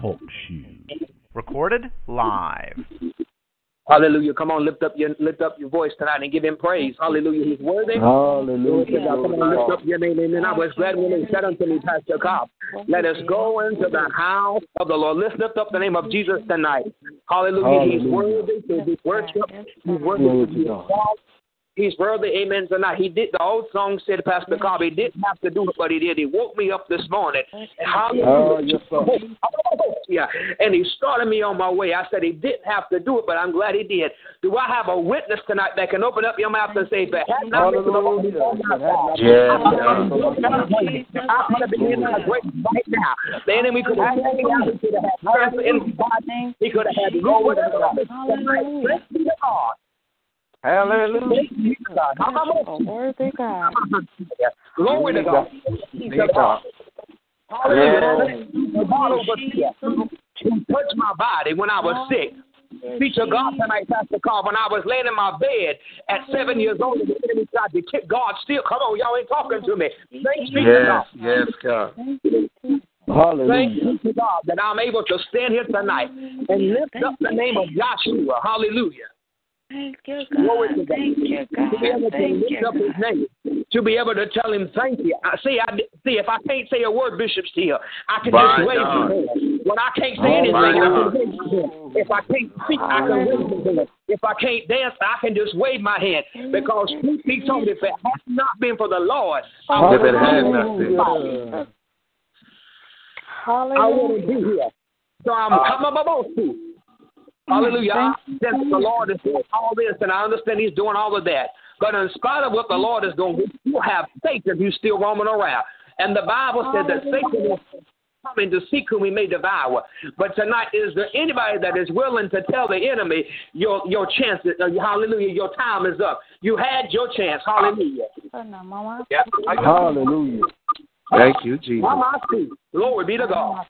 Talk shoes. Recorded live. Hallelujah. Come on, lift up your lift up your voice tonight and give him praise. Hallelujah. He's worthy. Hallelujah. Come on, lift up your name. Amen. I was glad when they said unto me, Pastor Cobb, let us go into the house of the Lord. Let's lift up the name of Jesus tonight. Hallelujah. He's worthy to be worshipped. He's worthy to to be exalted. He's worthy, amen, tonight. He did the old song said, Pastor Cobb, he didn't have to do it, but he did. He woke me up this morning. Hallelujah. Oh, yes. Yeah, and he started me on my way. I said he didn't have to do it, but I'm glad he did. Do I have a witness tonight that can open up your mouth and say, But it had not been for the Lord who was on my side, Yes, I'm going to be in a great fight now. The enemy could have had me out. He could have had cancer in his body. He could have had whatever. Hallelujah. Let's be the God. Hallelujah. Worthy God. Glory to God. God. Hallelujah. The God overseer who touched my body when I was sick. Speak to God tonight, Pastor Carl. When I was laying in my bed at seven years old, the enemy tried to kick God still. Come on, y'all ain't talking to me. Thanks be to God. Yes, God. Hallelujah. Thank you to God that I'm able to stand here tonight and lift up the name of Joshua. Hallelujah. Thank you, Glory to God. God. Thank you, God. To be able to Thank lift you, up his God. name, to be able to tell him thank you. I see, I see. If I can't say a word, Bishop Steele, I can My just wave God. my hand. When I can't say oh, anything, my I God. can wave my hand. If I can't speak, I can wave my hand. If I can't dance, I can just wave my hand. Because truth be told, if it had not been for the Lord, I If would it had have not been. I Hallelujah. wouldn't be here. So I'm uh, coming about to. Hallelujah. I understand that the Lord is doing all this, and I understand He's doing all of that. But in spite of what the Lord is doing, you have Satan who's still roaming around. And the Bible said that Satan is coming to seek whom he may devour. But tonight, is there anybody that is willing to tell the enemy your your chance? uh, Hallelujah, your time is up. You had your chance. Hallelujah. Yep. Hallelujah. Thank you, Jesus. Mama, see. Glory be to God.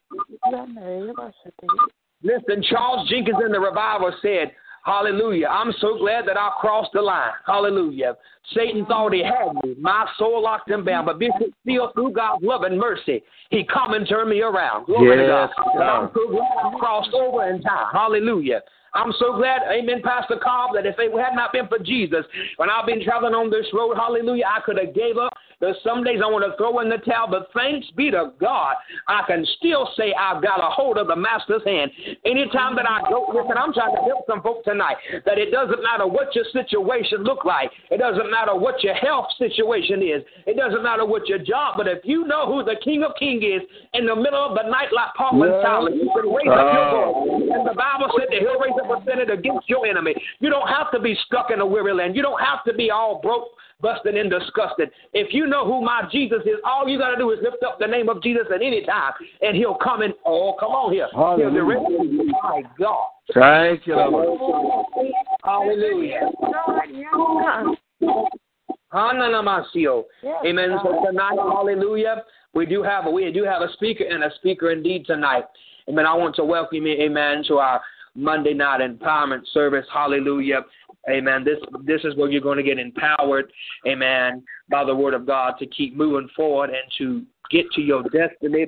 Listen, Charles Jenkins in the revival said, Hallelujah. I'm so glad that I crossed the line. Hallelujah. Satan thought he had me. My soul locked him down. But Bishop Steele through God's love and mercy, he come and turned me around. Glory to Yes, God. I'm so glad I crossed over in time. Hallelujah. I'm so glad, amen, Pastor Cobb, that if it had not been for Jesus, when I've been traveling on this road, hallelujah, I could have gave up. There's some days I want to throw in the towel, but thanks be to God, I can still say I've got a hold of the Master's hand. Anytime that I go, listen, I'm trying to help some folk tonight that it doesn't matter what your situation look like. It doesn't matter what your health situation is. It doesn't matter what your job, but if you know who the King of Kings is in the middle of the night like Paul and. Silas, you can raise up your voice. Oh. And the Bible said that he'll raise up a standard against your enemy. You don't have to be stuck in a weary land. You don't have to be all broke, busted, and disgusted. If you know who my Jesus is, all you got to do is lift up the name of Jesus at any time, and he'll come and, oh, come on here. He'll direct you. My God. Thank you, Lord. Hallelujah. Hananamasio. Yes, Amen. So tonight, hallelujah, we do have a we do have a speaker and a speaker indeed tonight. Amen. I want to welcome you, amen, to our Monday night empowerment service. Hallelujah. Amen. This this is where you're going to get empowered, amen, by the word of God to keep moving forward and to get to your destiny.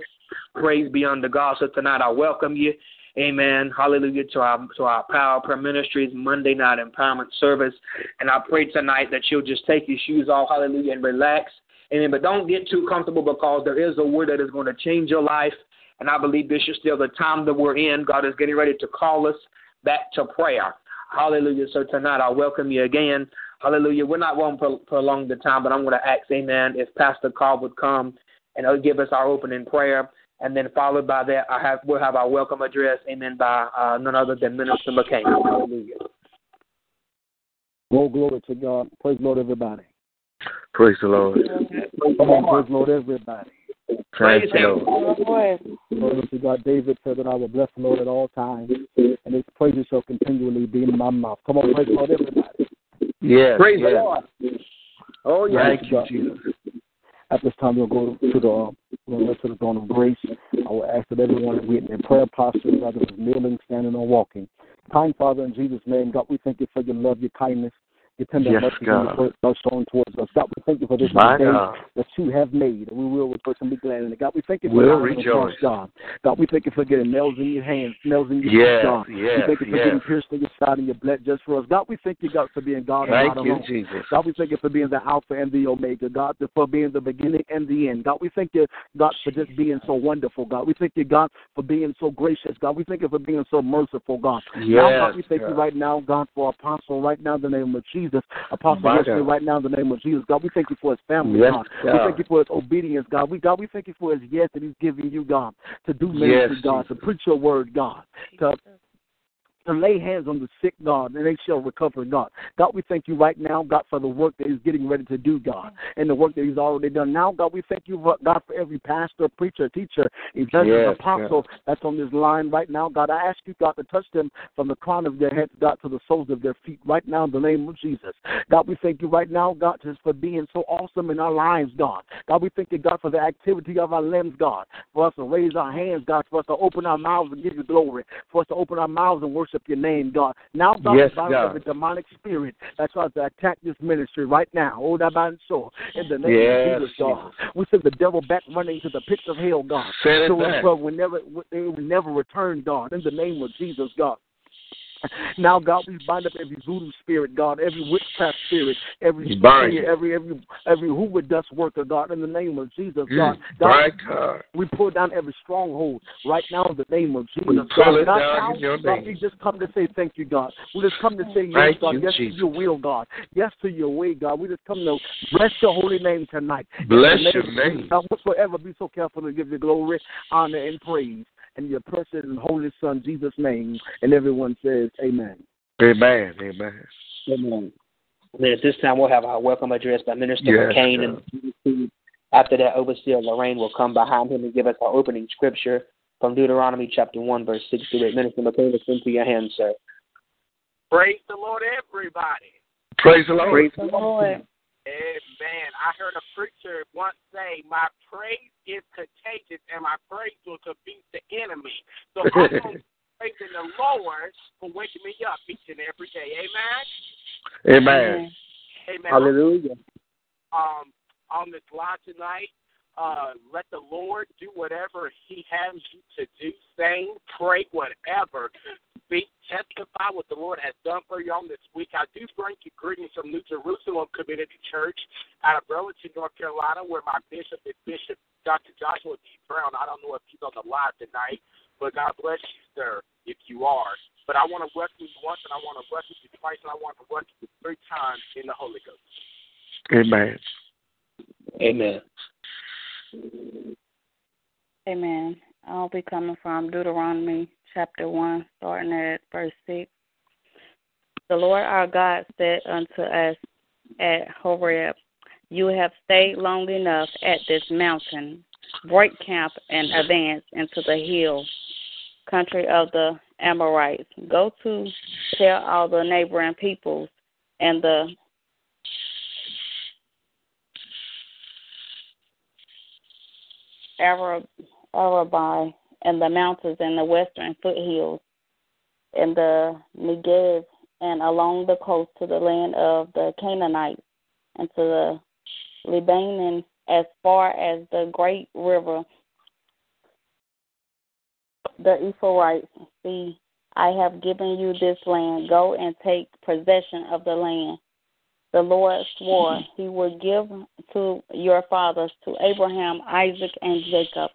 Praise be unto God. So tonight I welcome you. Amen. Hallelujah to our to our Power Prayer Ministries Monday night empowerment service. And I pray tonight that you'll just take your shoes off, hallelujah, and relax. Amen. But don't get too comfortable because there is a word that is going to change your life. And I believe this is still the time that we're in. God is getting ready to call us back to prayer. Hallelujah. So tonight I welcome you again. Hallelujah. We're not going to prolong the time, but I'm going to ask, amen, if Pastor Carl would come and give us our opening prayer. And then followed by that, I have we'll have our welcome address, amen, by uh, none other than Minister McCain. Hallelujah. Oh, glory to God. Praise the Lord, everybody. Praise the Lord. Come on, praise the Lord, everybody. Praise the Lord. Lord. God, David said that I will bless the Lord at all times, and his praises shall continually be in my mouth. Come on, praise the Lord, everybody. Yes. Praise the yes. Lord. Oh, yeah. Thank you, Jesus. At this time, we'll go to the uh, we'll go to the throne of grace. I will ask that everyone be in their prayer posture, whether it's kneeling, standing, or walking. Kind Father, in Jesus' name, God, we thank you for your love, your kindness, your tender Yes, mercy, God. and your towards us. God, we thank you for this My day God. that you have made, and we will rejoice and be glad in it. God, we thank you for We'll allowing us to cross, rejoice. God. God, we thank you for getting nails in your hands, nails in your Yes, feet, God. yes, we thank you for yes. getting pierced in your side and your blood just for us. God, we thank you, God, for being God and Thank God you, alone. Jesus. God, we thank you for being the Alpha and the Omega. God, for being the beginning and the end. God, we thank you, God, for just being so wonderful. God, we thank you, God, for being so gracious. God, we thank you for being so merciful. God, now, Yes, God, we thank you right now, God, for Apostle right now in the name of Jesus. Apostle My God. right now in the name of Jesus. God, we thank you for his family. Yes, God. We thank you for his obedience, God. We God, we thank you for his yes that he's giving you, God, to do ministry, Yes, God, to preach your word, God, to to lay hands on the sick, God, and they shall recover, God. God, we thank you right now, God, for the work that He's getting ready to do, God, and the work that He's already done. Now, God, we thank you, God, for every pastor, preacher, teacher, evangelist, Yes, apostle that's on this line right now. God, I ask you, God, to touch them from the crown of their heads, God, to the soles of their feet right now in the name of Jesus. God, we thank you right now, God, just for being so awesome in our lives, God. God, we thank you, God, for the activity of our limbs, God, for us to raise our hands, God, for us to open our mouths and give you glory, for us to open our mouths and worship your name, God. Now, God, Yes, we bind every demonic spirit that tries to attack this ministry right now. Oh, that man so in the name Yes, of Jesus, God. We send the devil back running to the pits of hell, God. Send it So back. well, we never, they will never return, God, in the name of Jesus, God. Now, God, we bind up every voodoo spirit, God, every witchcraft spirit, every spirit, it. every every every who would dust worker, God, in the name of Jesus, God. Mm, God, God. we pull down every stronghold right now in the name of Jesus. We God. pull it God, down now, in your God, name. we just come to say thank you, God. We just come to say yes, Thank God. you, yes Jesus. to your will, God. Yes to your way, God. We just come to bless your holy name tonight. Bless the your name. God, whatsoever, be so careful to give you glory, honor, and praise. In your precious and holy Son, Jesus' name. And everyone says, Amen. Amen. Amen. Amen. And then at this time, we'll have our welcome address by Minister Yes, McCain. And after that, Overseer Lorraine will come behind him and give us our opening scripture from Deuteronomy chapter 1, verse 6 to 8. Minister McCain, it's into your hands, sir. Praise the Lord, everybody. Praise the Lord. Praise The Lord. Amen. I heard a preacher once say, My praise is contagious and my praise will defeat the enemy. So I'm going to praise the Lord for waking me up each and every day. Amen. Amen. Amen. Hallelujah. um, on this line tonight. Uh, let the Lord do whatever He has you to do. Sing, pray, whatever. Speak, testify what the Lord has done for you on this week. I do bring you greetings from New Jerusalem Community Church out of Burlington, North Carolina, where my bishop is Bishop Dr. Joshua D. Brown. I don't know if he's on the live tonight, but God bless you, sir, if you are. But I want to welcome you once, and I want to welcome you twice, and I want to welcome you three times in the Holy Ghost. Amen. Amen. Amen. I'll be coming from Deuteronomy chapter 1, starting at verse 6. The Lord our God said unto us at Horeb, You have stayed long enough at this mountain. Break camp and advance into the hill country of the Amorites. Go to tell all the neighboring peoples and the Arab, Arabi and the mountains and the western foothills and the Negev and along the coast to the land of the Canaanites and to the Lebanon as far as the great river, the Euphrates. See, I have given you this land. Go and take possession of the land. The Lord swore he would give to your fathers, to Abraham, Isaac, and Jacob,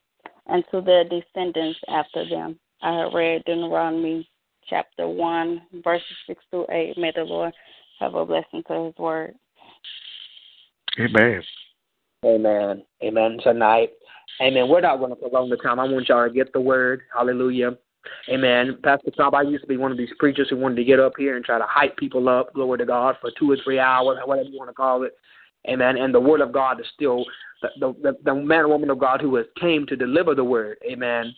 and to their descendants after them. I have read Deuteronomy chapter 1, verses 6 through 8. May the Lord have a blessing to his word. Amen. Amen. Amen. Tonight. Amen. We're not going to prolong the time. I want y'all to get the word. Hallelujah. Amen. Pastor Tom, I used to be one of these preachers who wanted to get up here and try to hype people up, glory to God, for two or three hours, or whatever you want to call it. Amen. And the word of God is still the, the, the man or woman of God who has came to deliver the word. Amen.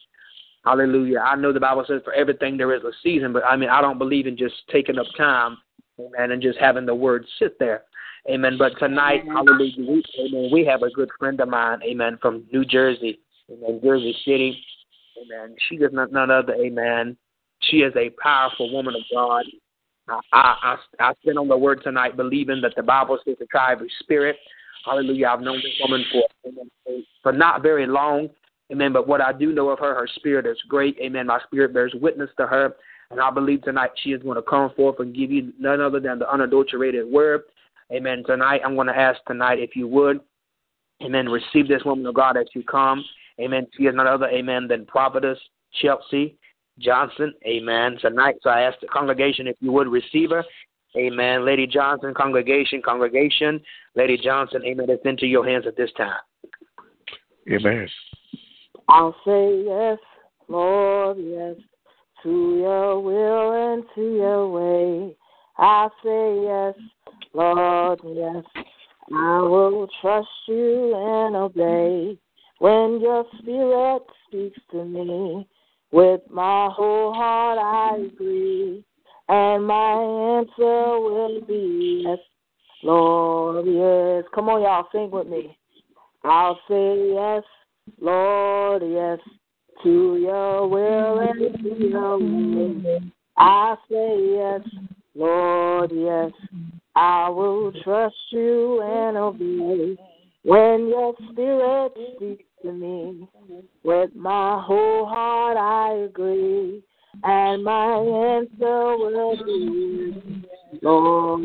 Hallelujah. I know the Bible says for everything there is a season, but I mean I don't believe in just taking up time, amen, and just having the word sit there. Amen. But tonight, hallelujah, we, amen, we have a good friend of mine, amen, from New Jersey, amen, Jersey City. Amen. She is none, none other, amen. She is a powerful woman of God. I, I, I, I stand on the word tonight believing that the Bible says try every spirit. Hallelujah. I've known this woman for, for not very long. Amen. But what I do know of her, her spirit is great. Amen. My spirit bears witness to her. And I believe tonight she is going to come forth and give you none other than the unadulterated word. Amen. Tonight, I'm going to ask tonight if you would, amen, receive this woman of God as you come. Amen. She is none other, amen, than prophetess Chelsea Johnson. Amen. Tonight, so I ask the congregation if you would receive her. Amen. Lady Johnson, congregation, congregation. Lady Johnson, amen. It's into your hands at this time. Amen. I'll say yes, Lord, yes, to your will and to your way. I say yes, Lord, yes. I will trust you and obey when your spirit speaks to me. With my whole heart I agree, and my answer will be yes, Lord, yes. Come on, y'all, sing with me. I'll say yes, Lord, yes, to your will and to your way. I say yes, Lord, yes. I will trust you and obey when your spirit speaks to me. With my whole heart I agree, and my answer will be, Lord.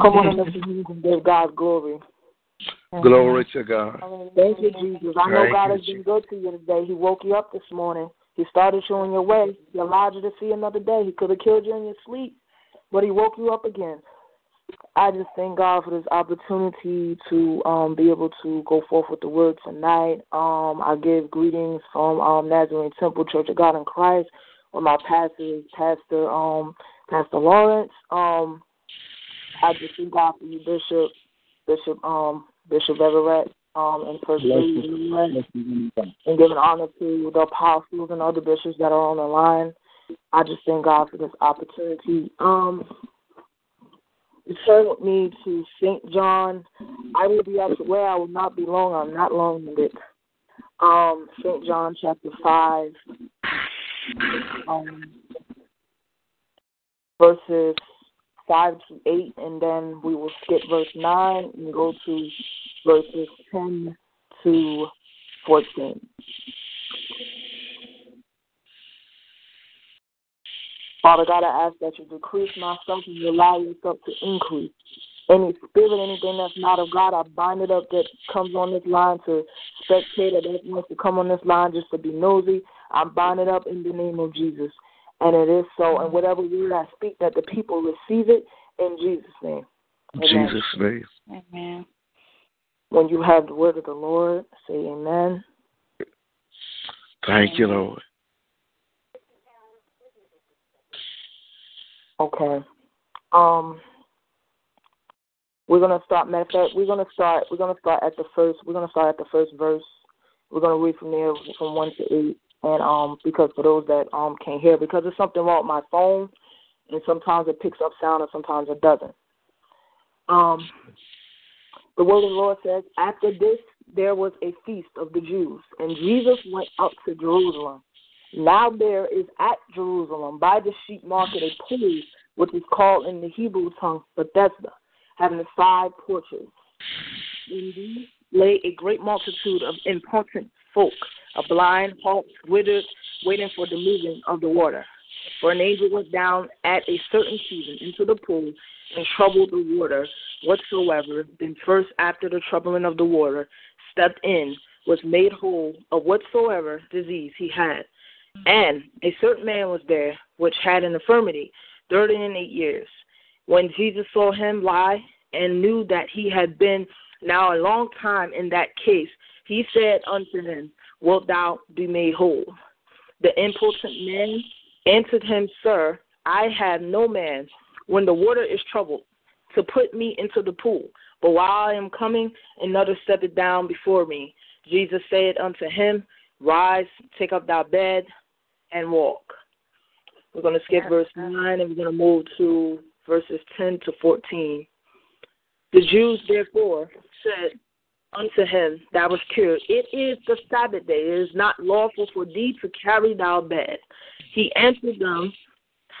Come on, and give God glory. Glory to God. Thank you, Jesus. I know Thank God has been good to you today. He woke you up this morning. He started you on your way. He allowed you to see another day. He could have killed you in your sleep, but he woke you up again. I just thank God for this opportunity to um, be able to go forth with the word tonight. Um, I give greetings from um, Nazarene Temple Church of God in Christ, where my pastor is Pastor um, Pastor Lawrence. Um, I just thank God for you, Bishop Bishop um, Bishop Viverette um, and First and giving honor to the apostles and other bishops that are on the line. I just thank God for this opportunity. Um, turn me to St. John. I will be up where I will not be long. I'm not long winded. Um, St. John chapter 5, um, verses 5 to 8, and then we will skip verse 9 and go to verses 10 to 14. Father God, I ask that you decrease myself and you allow yourself to increase. Any spirit, anything that's not of God, I bind it up that comes on this line to spectate or that wants to come on this line just to be nosy. I bind it up in the name of Jesus. And it is so. And whatever word I speak, that the people receive it in Jesus' name. In Jesus' name. Amen. When you have the word of the Lord, say amen. Thank you, Lord. Okay. Um we're gonna start matter of fact, we're gonna start we're gonna start at the first we're gonna start at the first verse. We're gonna read from there from one to eight. And um because for those that um can't hear because there's something wrong with my phone and sometimes it picks up sound and sometimes it doesn't. Um the word of the Lord says, After this there was a feast of the Jews, and Jesus went up to Jerusalem. Now there is at Jerusalem by the sheep market a pool, which is called in the Hebrew tongue Bethesda, having five porches. In these lay a great multitude of impotent folk, a blind, halt, withered, waiting for the moving of the water. For an angel went down at a certain season into the pool and troubled the water whatsoever. Then first after the troubling of the water stepped in, was made whole of whatsoever disease he had. And a certain man was there which had an infirmity thirty and eight years. When Jesus saw him lie and knew that he had been now a long time in that case, he said unto him, Wilt thou be made whole? The impotent man answered him, Sir, I have no man when the water is troubled to put me into the pool. But while I am coming, another stepped down before me. Jesus said unto him, Rise, take up thy bed, and walk. We're going to skip verse uh-huh. 9 and we're going to move to verses 10 to 14. The Jews therefore said unto him that was cured, It is the Sabbath day. It is not lawful for thee to carry thy bed. He answered them,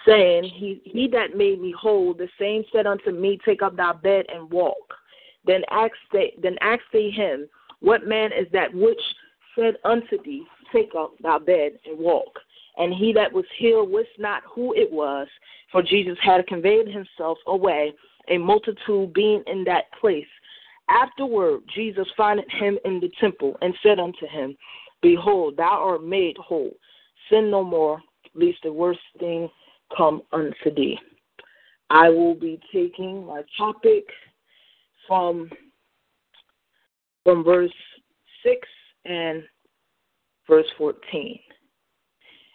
saying, He, he that made me whole, the same said unto me, Take up thy bed and walk. Then asked they, then asked they him, What man is that which said unto thee, Take up thy bed and walk? And he that was healed wist not who it was, for Jesus had conveyed himself away, a multitude being in that place. Afterward, Jesus found him in the temple and said unto him, Behold, thou art made whole. Sin no more, lest the worst thing come unto thee. I will be taking my topic from from verse six and verse fourteen.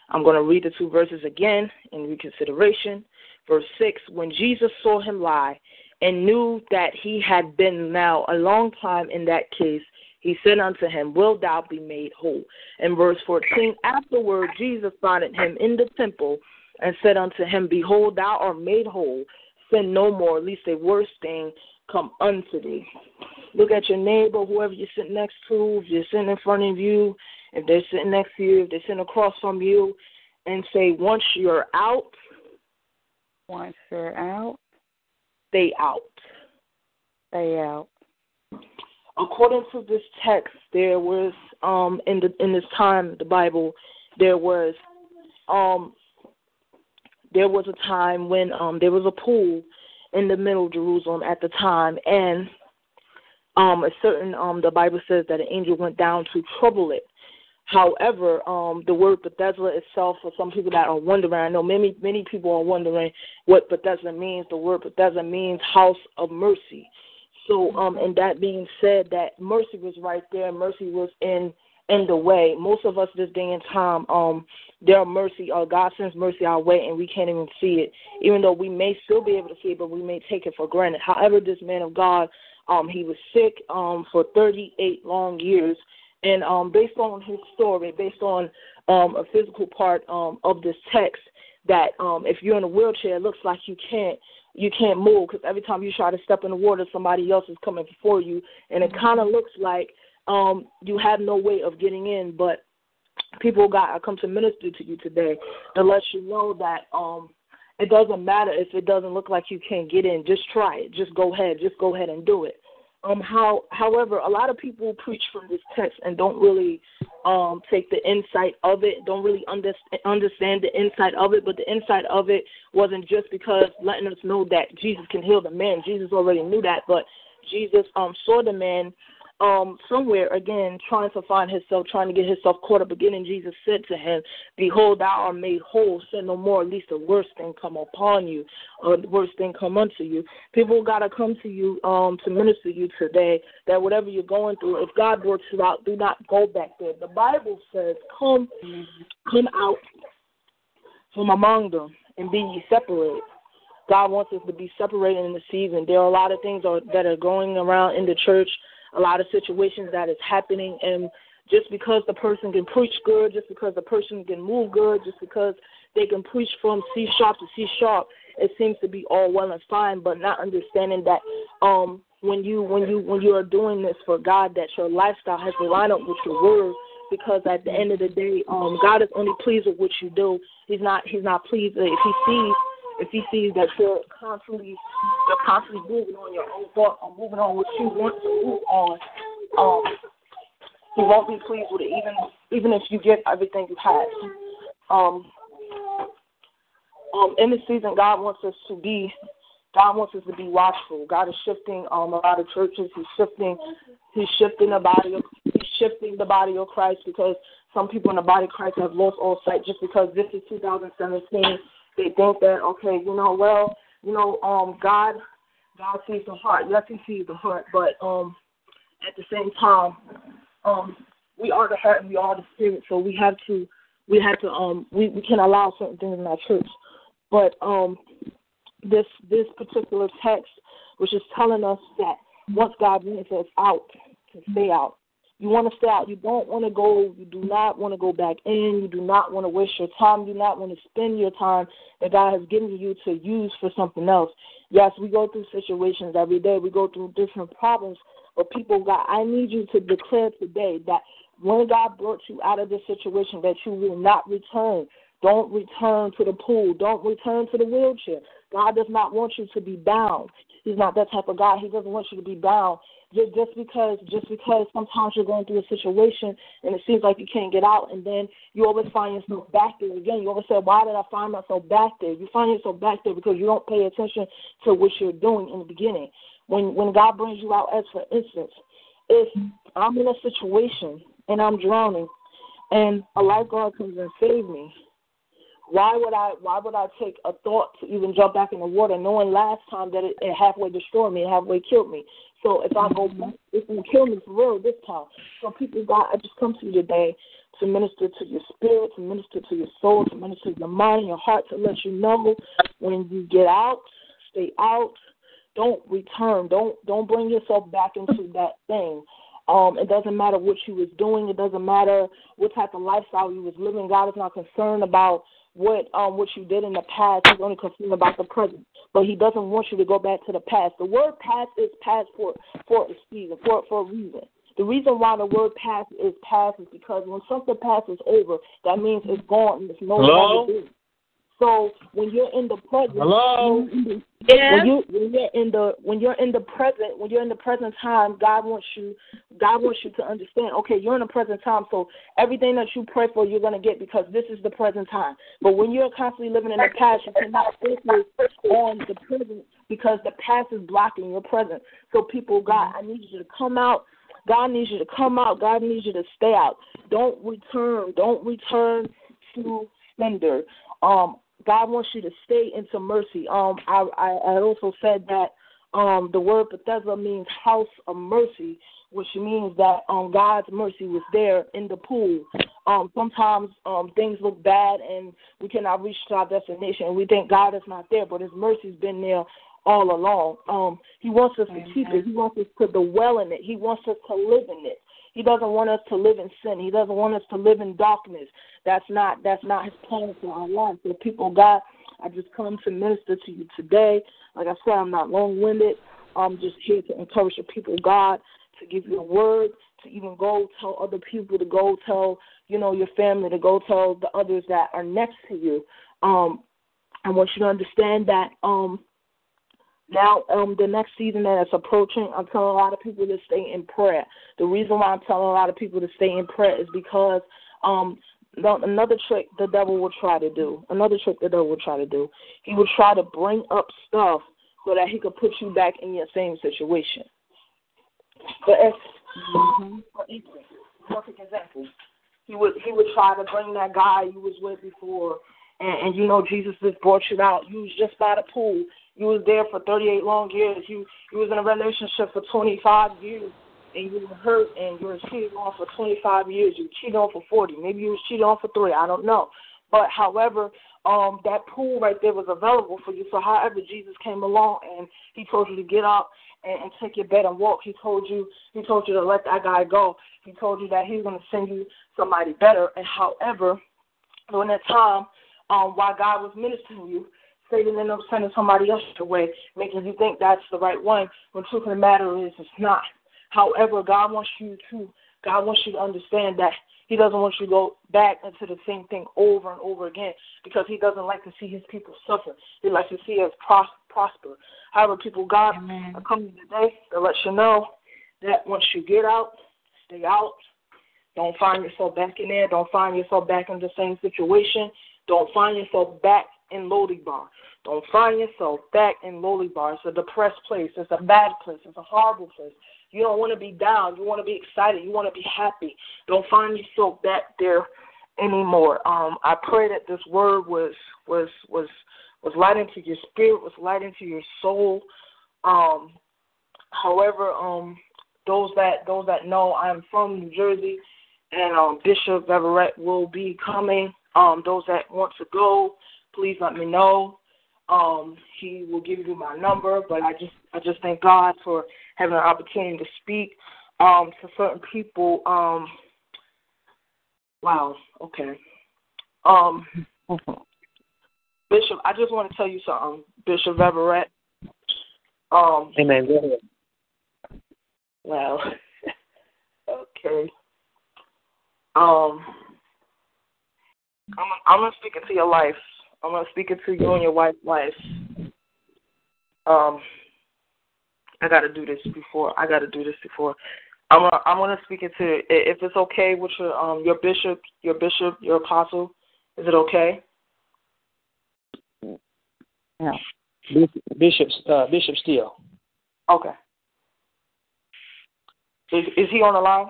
I'm going to read the two verses again in reconsideration. Verse 6 When Jesus saw him lie and knew that he had been now a long time in that case, he said unto him, Will thou be made whole? In verse 14, afterward Jesus found him in the temple and said unto him, Behold, thou art made whole. Sin no more, lest a worse thing come unto thee. Look at your neighbor, whoever you're sitting next to, if you're sitting in front of you, if they're sitting next to you, if they're sitting across from you, and say, once you're out, once you're out, stay out. Stay out. According to this text, there was um in the in this time the Bible, there was um there was a time when um there was a pool in the middle of Jerusalem at the time and um a certain um the Bible says that an angel went down to trouble it However, um, the word Bethesda itself, for some people that are wondering, I know many many people are wondering what Bethesda means. The word Bethesda means house of mercy. So, um, and that being said, that mercy was right there. Mercy was in in the way. Most of us this day and time, um, their mercy, uh, God sends mercy our way, and we can't even see it. Even though we may still be able to see it, but we may take it for granted. However, this man of God, um, he was sick um for 38 long years and um, based on his story, based on um, a physical part um, of this text, that um, if you're in a wheelchair, it looks like you can't you can't move because every time you try to step in the water, somebody else is coming before you, and it kind of looks like um, you have no way of getting in. But people got I come to minister to you today to let you know that um, it doesn't matter if it doesn't look like you can't get in. Just try it. Just go ahead. Just go ahead and do it. Um, how, however, a lot of people preach from this text and don't really um, take the insight of it, don't really under, understand the insight of it. But the insight of it wasn't just because letting us know that Jesus can heal the man. Jesus already knew that, but Jesus um, saw the man um, somewhere again trying to find himself, trying to get himself caught up again. And Jesus said to him, Behold, thou art made whole. Sin no more, at least the worst thing come upon you, or the worst thing come unto you. People gotta come to you um, to minister to you today. That whatever you're going through, if God works it out, do not go back there. The Bible says, Come, come out from among them and be ye separated. God wants us to be separated in the season. There are a lot of things that are going around in the church a lot of situations that is happening and just because the person can preach good, just because the person can move good, just because they can preach from C sharp to C sharp, it seems to be all well and fine, but not understanding that um when you when you when you are doing this for God that your lifestyle has to line up with your word because at the end of the day, um God is only pleased with what you do. He's not he's not pleased if he sees if he sees that you're constantly you're constantly moving on your own thought or moving on what you want to move on, um, he won't be pleased with it even even if you get everything you have. Um, um, in the season, God wants us to be God wants us to be watchful. God is shifting um, a lot of churches. He's shifting. He's shifting the body. Of, he's shifting the body of Christ because some people in the body of Christ have lost all sight just because this is 2017 they think that okay, you know, well, you know, um, God, God sees the heart. Yes, He sees the heart, but um, at the same time, um, we are the heart and we are the spirit. So we have to, we have to, um, we we can allow certain things in our church, but um, this this particular text which is telling us that once God brings us out, to stay out. You want to stay out. You don't want to go. You do not want to go back in. You do not want to waste your time. You do not want to spend your time that God has given you to use for something else. Yes, we go through situations every day. We go through different problems. But people, God, I need you to declare today that when God brought you out of this situation, that you will not return. Don't return to the pool. Don't return to the wheelchair. God does not want you to be bound. He's not that type of God. He doesn't want you to be bound just just because just because sometimes you're going through a situation and it seems like you can't get out and then you always find yourself back there again. You always say, Why did I find myself back there? You find yourself back there because you don't pay attention to what you're doing in the beginning. When when God brings you out as for instance, if I'm in a situation and I'm drowning and a lifeguard comes and saves me, why would I why would I take a thought to even jump back in the water knowing last time that it, it halfway destroyed me, halfway killed me? So if I go back, it's gonna kill me for real this time. So people, God, I just come to you today to minister to your spirit, to minister to your soul, to minister to your mind and your heart, to let you know when you get out, stay out. Don't return. Don't don't bring yourself back into that thing. Um, it doesn't matter what you was doing. It doesn't matter what type of lifestyle you was living. God is not concerned about what um what you did in the past. He's only concerned about the present. But he doesn't want you to go back to the past. The word past is past for for a season, for for a reason. The reason why the word past is past is because when something passes over, that means it's gone and it's no longer there. So when you're in the present, hello, yeah. when you when you're in the when you're in the present, when you're in the present time, God wants you, God wants you to understand. Okay, you're in the present time, so everything that you pray for, you're gonna get because this is the present time. But when you're constantly living in the past, you cannot focus on the present because the past is blocking your present. So people, God, I need you to come out. God needs you to come out. God needs you to stay out. Don't return. Don't return to splendor. Um, God wants you to stay into mercy. Um, I, I, I also said that um, the word Bethesda means house of mercy, which means that um, God's mercy was there in the pool. Um, sometimes um, things look bad and we cannot reach to our destination, and we think God is not there, but His mercy's been there all along. Um, he wants us to keep it. He wants us to dwell in it. He wants us to live in it. He doesn't want us to live in sin. He doesn't want us to live in darkness. That's not that's not his plan for our life. So people God, I just come to minister to you today. Like I said, I'm not long winded. I'm just here to encourage the people God, to give you a word, to even go tell other people, to go tell, you know, your family, to go tell the others that are next to you. Um, I want you to understand that um now, um, the next season that is approaching, I'm telling a lot of people to stay in prayer. The reason why I'm telling a lot of people to stay in prayer is because um, another trick the devil will try to do, another trick the devil will try to do, he will try to bring up stuff so that he could put you back in your same situation. But as mm-hmm. perfect example, he would he would try to bring that guy you was with before, and, and you know Jesus just brought you out. You was just by the pool, you was there for 38 long years. You you was in a relationship for 25 years, and you were hurt, and you were cheated on for 25 years. You cheated on for 40. Maybe you was cheated on for three. I don't know. But however, um, that pool right there was available for you. So however Jesus came along and he told you to get up and, and take your bed and walk. He told you he told you to let that guy go. He told you that he's to send you somebody better. And however, during that time, um, while God was ministering you, Satan ended up sending somebody else your way, making you think that's the right one, when truth of the matter is it's not. However, God wants you to God wants you to understand that He doesn't want you to go back into the same thing over and over again because He doesn't like to see His people suffer. He likes to see us pros- prosper. However, people, God Amen. are coming today to let you know that once you get out, stay out. Don't find yourself back in there. Don't find yourself back in the same situation. Don't find yourself back in Lo-Debar. Don't find yourself back in Lo-Debar. It's a depressed place. It's a bad place. It's a horrible place. You don't want to be down. You want to be excited. You want to be happy. Don't find yourself back there anymore. Um, I pray that this word was was was was light into your spirit, was light into your soul. Um, however, um, those that those that know, I'm from New Jersey, and um, Bishop Viverette will be coming. Um, those that want to go, please let me know. Um, he will give you my number, but I just I just thank God for having an opportunity to speak um, to certain people. Um, wow. Okay. Um, Bishop, I just want to tell you something, Bishop Viverette. Um, Amen. Well, okay. Um, I'm I'm gonna speak into your life. I'm gonna speak it to you and your wife's life. Um, I got to do this before. I got to do this before. I'm gonna, I'm gonna speak into if it's okay with your um your bishop, your bishop, your apostle. Is it okay? Yeah. Bishop uh, Bishop Steele. Okay. Is is he on the line?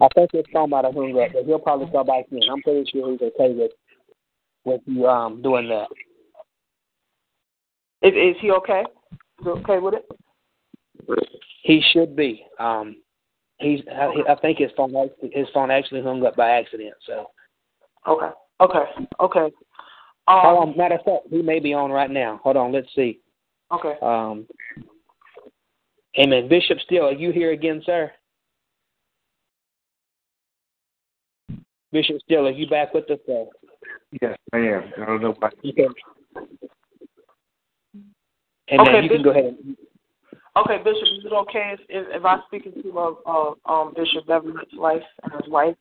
I think might have hung up, but he'll probably call back in. I'm pretty sure he's okay with with you um doing that. Is is he okay? Is he okay with it? He should be. Um, he's. I, I think his phone his phone actually hung up by accident. So. Okay. Okay. Okay. Um, Hold on. Matter of fact, he may be on right now. Hold on. Let's see. Okay. Um. Amen. Bishop Steele, are you here again, sir? Bishop Steele, are you back with us, sir? Yes, I am. I don't know why. Okay. Amen. Okay, you Bishop. can go ahead. And, Okay, Bishop, is it okay if, if, if I speak into uh, uh, um, Bishop Beverly's life and his wife?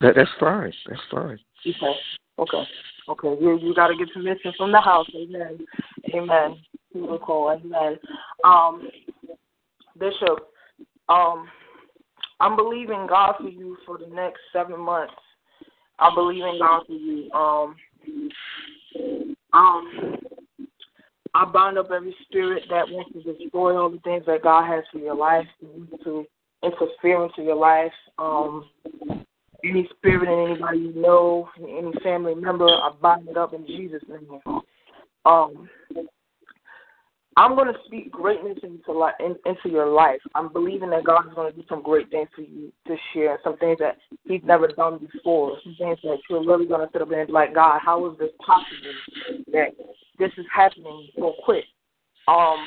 That, that's fine. That's fine. Okay. Okay. Okay. You you got to get permission from the house. Amen. Amen. People call. Amen. Um, Bishop, um, I'm believing God for you for the next seven months. I'm in God for you. Um, um, I bind up every spirit that wants to destroy all the things that God has for your life, to interfere into your life. Um, any spirit in anybody you know, any family member, I bind it up in Jesus' name. Um, I'm going to speak greatness into into your life. I'm believing that God is going to do some great things for you this year, some things that He's never done before, some things that you're really going to sit up and be like, God, how is this possible that this is happening so quick? Um,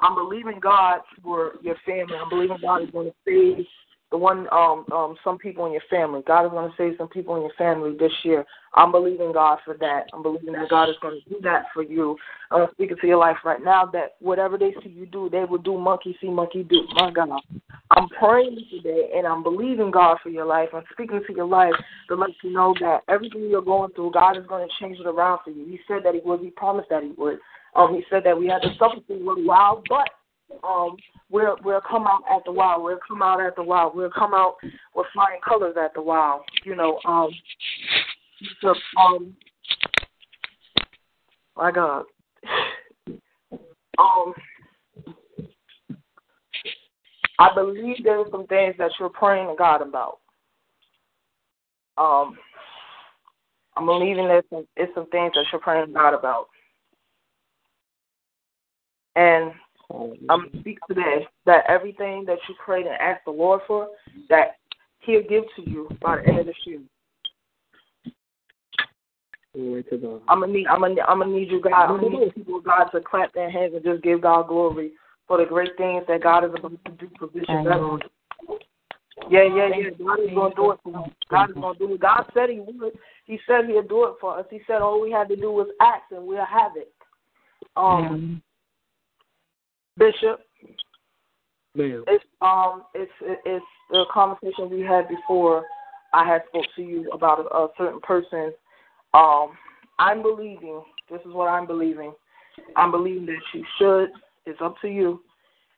I'm believing God for your family. I'm believing God is going to save the one um um some people in your family. God is going to save some people in your family this year. I'm believing God for that. I'm believing that God is going to do that for you. I'm speaking to your life right now that whatever they see you do, they will do monkey see monkey do. My God. I'm praying today and I'm believing God for your life. I'm speaking to your life to let you know that everything you're going through, God is going to change it around for you. He said that He would. He promised that He would. Um, he said that we had to suffer for a little while, but um, we'll we'll come out at the while. We'll come out at the while. We'll come out with flying colors at the while. You know, um, the, um, my God, um, I believe there are some things that you're praying to God about. Um, I'm believing there's some, it's some things that you're praying to God about. And I'm gonna speak today that everything that you prayed and asked the Lord for, that He'll give to you by the end of this year. Glory to God. I'm gonna need, I'm gonna, I'm gonna need you, God. I'm gonna need people, God, to clap their hands and just give God glory for the great things that God is about to do for Bishop Beverly. Yeah, yeah, yeah. God is gonna do it for you. God is gonna do it. God said He would. He said He'd do it for us. He said all we had to do was ask, and we'll have it. Um. Bishop, Ma'am. it's um, it's it's the conversation we had before. I had spoke to you about a, a certain person. Um, I'm believing. This is what I'm believing. I'm believing that you should. It's up to you.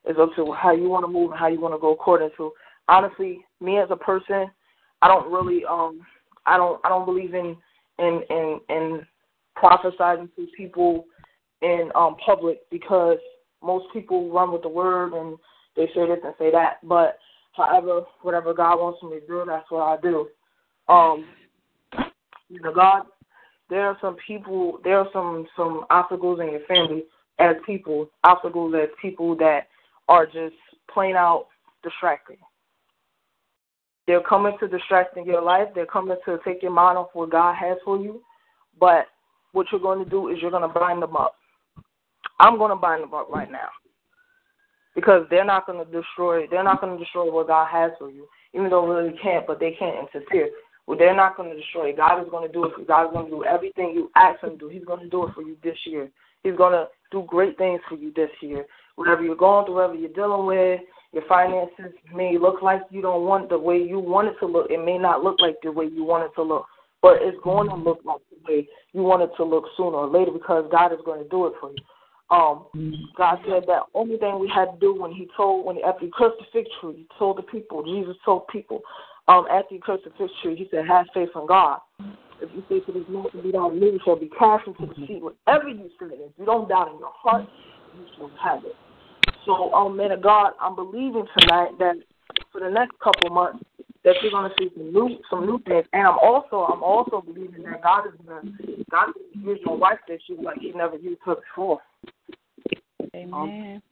It's up to how you want to move and how you want to go according to. Honestly, me as a person, I don't really um, I don't I don't believe in in in in prophesizing to people in um public because most people run with the word and they say this and say that. But however, whatever God wants me to do, that's what I do. Um, you know, God, there are some people, there are some some obstacles in your family as people, obstacles as people that are just plain out distracting. They're coming to distract in your life. They're coming to take your mind off what God has for you. But what you're going to do is you're going to bind them up. I'm going to bind them up right now because they're not going to destroy. They're not going to destroy what God has for you, even though really can't. But they can't interfere. Well, they're not going to destroy it. God is going to do it. For you. God is going to do everything you ask Him to do. He's going to do it for you this year. He's going to do great things for you this year. Whatever you're going through, whatever you're dealing with, your finances may look like you don't want the way you want it to look. It may not look like the way you want it to look, but it's going to look like the way you want it to look sooner or later because God is going to do it for you. Um, God said that only thing we had to do when He told when after He cursed the fig tree, He told the people. Jesus told people um, after He cursed the fig tree, He said, "Have faith in God." If you say to this mountain, "Be thou removed," shall be cast into the sea. Whatever you say, if you don't doubt in your heart, you shall have it. So, um, man of God, I'm believing tonight that for the next couple months that you're going to see some new some new things, and I'm also I'm also believing that God is going to God is going to use your wife this year like He never used her before. Amen. Um,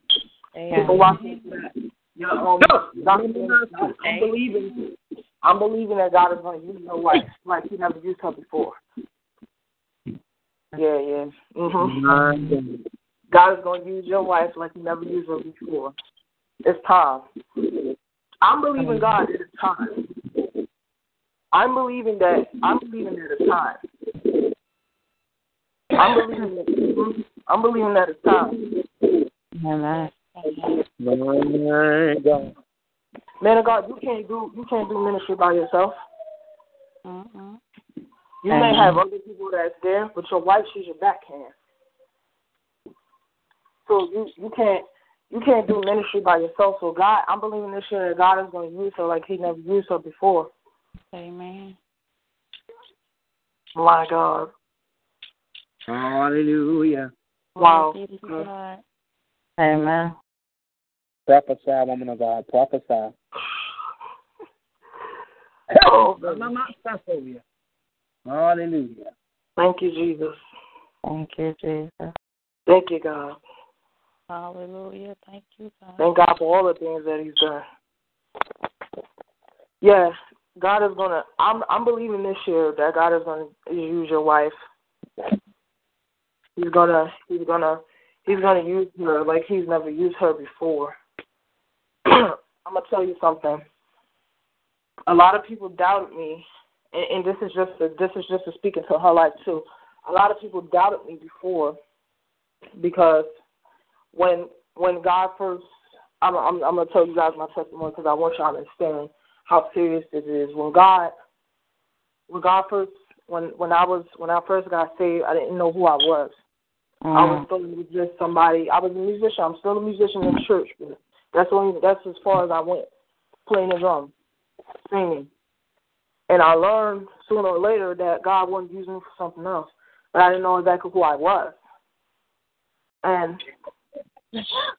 Amen. People watching that. Yeah, um, God, I'm believing I'm believing that God is going to use your wife like He never used her before. Yeah, yeah. Mm-hmm. God is going to use your wife like He never used her before. It's time. I'm believing God that it's time. I'm believing that I'm believing that it's time. I'm believing that I'm believing that it's time. Amen. Man of God, you can't do you can't do ministry by yourself. Mm-mm. You may have other people that's there, but your wife she's your backhand. So you you can't you can't do ministry by yourself. So God, I'm believing this year that God is going to use her like He never used her before. Amen. My God. Hallelujah. Wow. Glory be to God. Amen. Prophesy, woman of God. Prophesy. Oh, Hallelujah. thank you, Jesus. Thank you, Jesus. Thank you, God. Hallelujah. Thank you, God. Thank God for all the things that He's done. Yeah, God is gonna. I'm I'm believing this year that God is gonna use your wife. He's gonna He's gonna He's gonna use her like He's never used her before. I'm gonna tell you something. A lot of people doubted me, and, and this is just a, this is just a speaking to her life too. A lot of people doubted me before because when when God first, I'm I'm, I'm gonna tell you guys my testimony because I want y'all to understand how serious this is. When God, when God first, when when I was when I first got saved, I didn't know who I was. I was mm. still just somebody. I was a musician. I'm still a musician in church, but that's only that's as far as I went, playing the drum, singing. And I learned sooner or later that God wasn't using me for something else, but I didn't know exactly who I was. And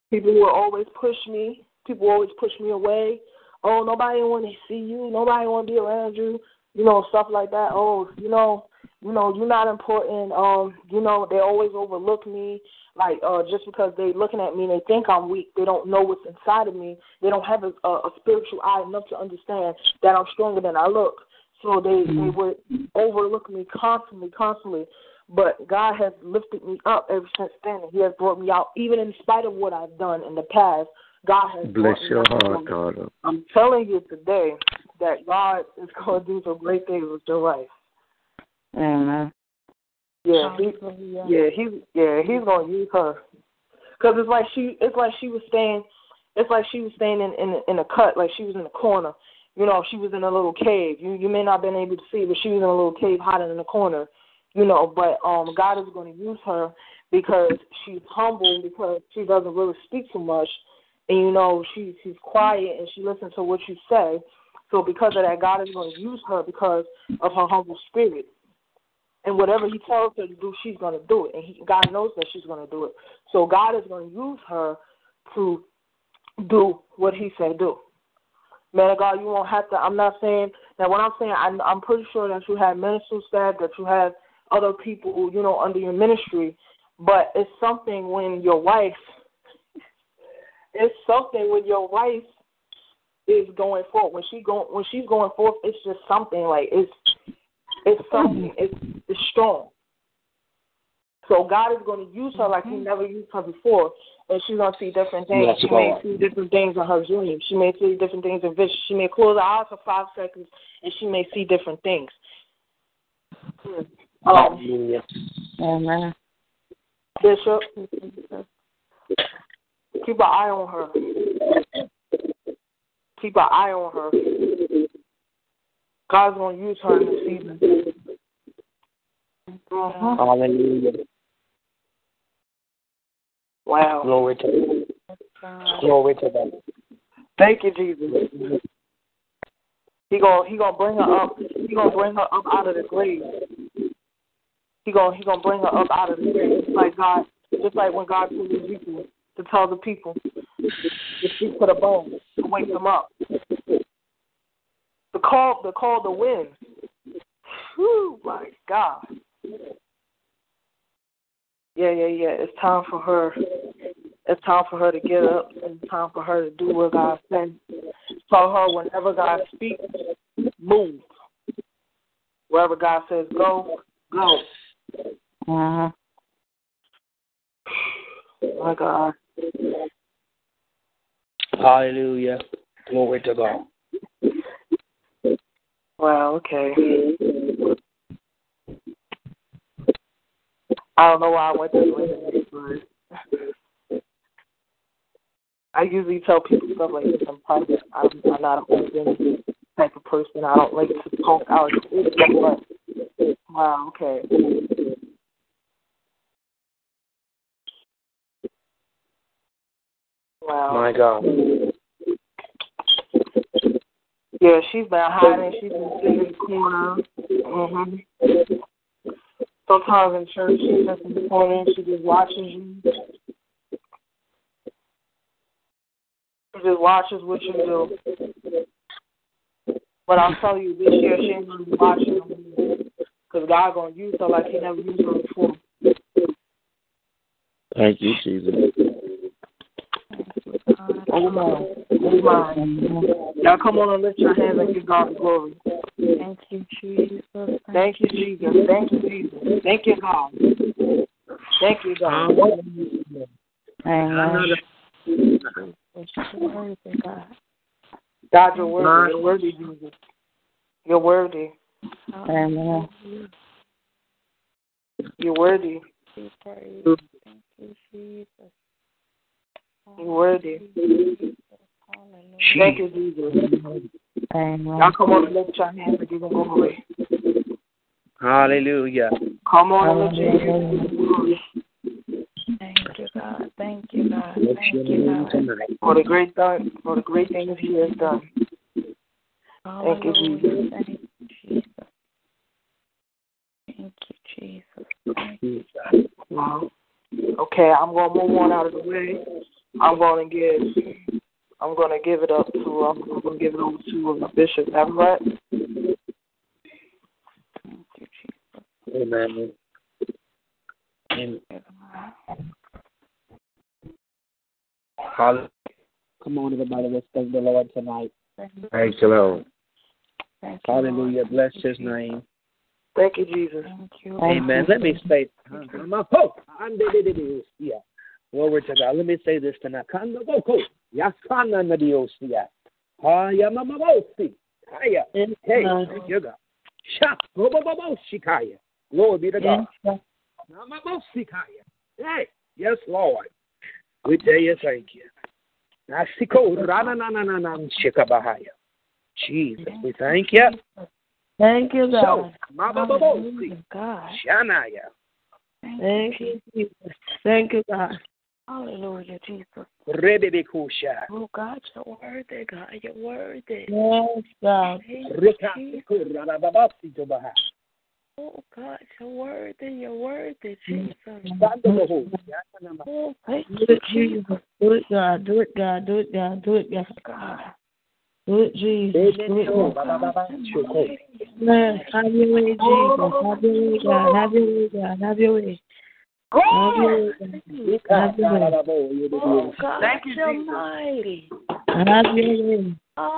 people would always push me. People always push me away. Oh, nobody want to see you. Nobody want to be around you. You know, stuff like that. Oh, you know, you know, you're not important. Um, you know, they always overlook me. Like, uh, just because they looking at me and they think I'm weak, they don't know what's inside of me. They don't have a, a, spiritual eye enough to understand that I'm stronger than I look. So they they would overlook me constantly, constantly. But God has lifted me up ever since then. He has brought me out, even in spite of what I've done in the past. God has Bless your heart, daughter. I'm telling you today that God is going to do some great things with your life. Amen. Yeah, he, yeah, he, yeah, he's gonna use her. Cause it's like she, it's like she was staying, it's like she was staying in in in a cut, like she was in the corner. You know, she was in a little cave. You you may not have been able to see, but she was in a little cave hiding in the corner. You know, but um, God is going to use her because she's humble, because she doesn't really speak too much, and you know she she's quiet and she listens to what you say. So because of that, God is going to use her because of her humble spirit. And whatever He tells her to do, she's going to do it. And he, God knows that she's going to do it. So God is going to use her to do what He said do. Man of God, you won't have to. I'm not saying that. What I'm saying, I'm, I'm pretty sure that you have ministry staff, that you have other people, you know, under your ministry. But it's something when your wife. It's something when your wife is going forth. When she going when she's going forth, it's just something like it's it's something. It's it's strong. So God is going to use her like He never used her before, and she's going to see different things. Yes, she may Lord. see different things in her dreams. She may see different things in vision. She may close her eyes for five seconds, and she may see different things. Um, Hallelujah. Amen. Bishop, keep an eye on her. Keep an eye on her. God's going to use her in the season. Mhm. Hallelujah. Wow. Glory to God. Glory to God. Thank you, Jesus. He gonna he gonna bring her up. He gonna bring her up out of the grave. He gonna he gonna bring her up out of the grave, just like God, just like when God told Ezekiel to tell the people to speak to the bones to wake them up. The call the call the wind. Whew, my God. Yeah, yeah, yeah. It's time for her. It's time for her to get up. It's time for her to do what God said. Tell her whenever God speaks, move. Wherever God says go, go. Uh-huh. My God. Hallelujah. Glory to God. Wow, okay. I don't know why I went this way, but I usually tell people stuff like this in private. I'm, I'm not an open type of person. I don't like to talk out. But wow, okay. Wow. My God. Yeah, she's been hiding. She's been sitting in the corner. hmm Sometimes in church, she's just in the corner and she just watches you. She just watches what you do. But I'll tell you, this year she ain't gonna be watching no more. Because God gonna use her like He never used her before. Thank you, Jesus. Oh my, oh my. Y'all come on and lift your hands and give God the glory. Thank you, Jesus. Thank you, Jesus. Thank you, Jesus. Thank you, God. Thank you, God. Amen. Glory to God. God, you're worthy. You're worthy, Jesus. You're worthy. Amen. You're worthy. Thank you, Jesus. You're worthy. Hallelujah. Thank you, Jesus. Amen. Y'all come on and lift your hands and give him glory. Hallelujah. Come on and lift your hands and give him glory. Thank you, God. Thank you, God. Bless Thank your you, name God. For the great thing, for the great things he has done. Thank you, Hallelujah. Thank you, Jesus. Thank you, Jesus. Thank you. Wow. Okay, I'm gonna move on out of the way. I'm gonna give I'm gonna give it up to um, I'm gonna give it over to uh, Bishop. Is that right? Thank you, Jesus. Amen. Hallelujah. Come on, everybody. Let's thank the Lord tonight. Thank you, Lord. Thank you, Hallelujah. Lord. Bless Thank you, his name. Thank you, Jesus. Thank you. Amen. Let me say, yeah. Glory to God. Let me say this tonight. Kandaboko, yasana nadiosia. Haya mamabosi. Haya. Hey, thank you, God. Glory be to God. Namabosikaya. Hey, yes, Lord. We tell you thank you. Jesus, we thank you. Thank you, God. mababobosi. Hallelujah, God. Shanaya. Thank you, Jesus. Thank you, God. Hallelujah, Jesus. Rebebekusha. Oh, God, you're worthy, God. You're worthy. Yes, God. Oh, God, you're worthy. You're worthy, Jesus. Oh, thank Do you, it, Jesus. Jesus. Do it, God. Do it, God. Do it, God. Do it, God. God. Do it, Jesus. Do it, Emeno God. Yes, have your way, oh, Jesus. Have your way, God. Have your way, God. Have your way. Have your way, God. Have your way. Oh, God, Thank you, you're Jesus. mighty. Have your way.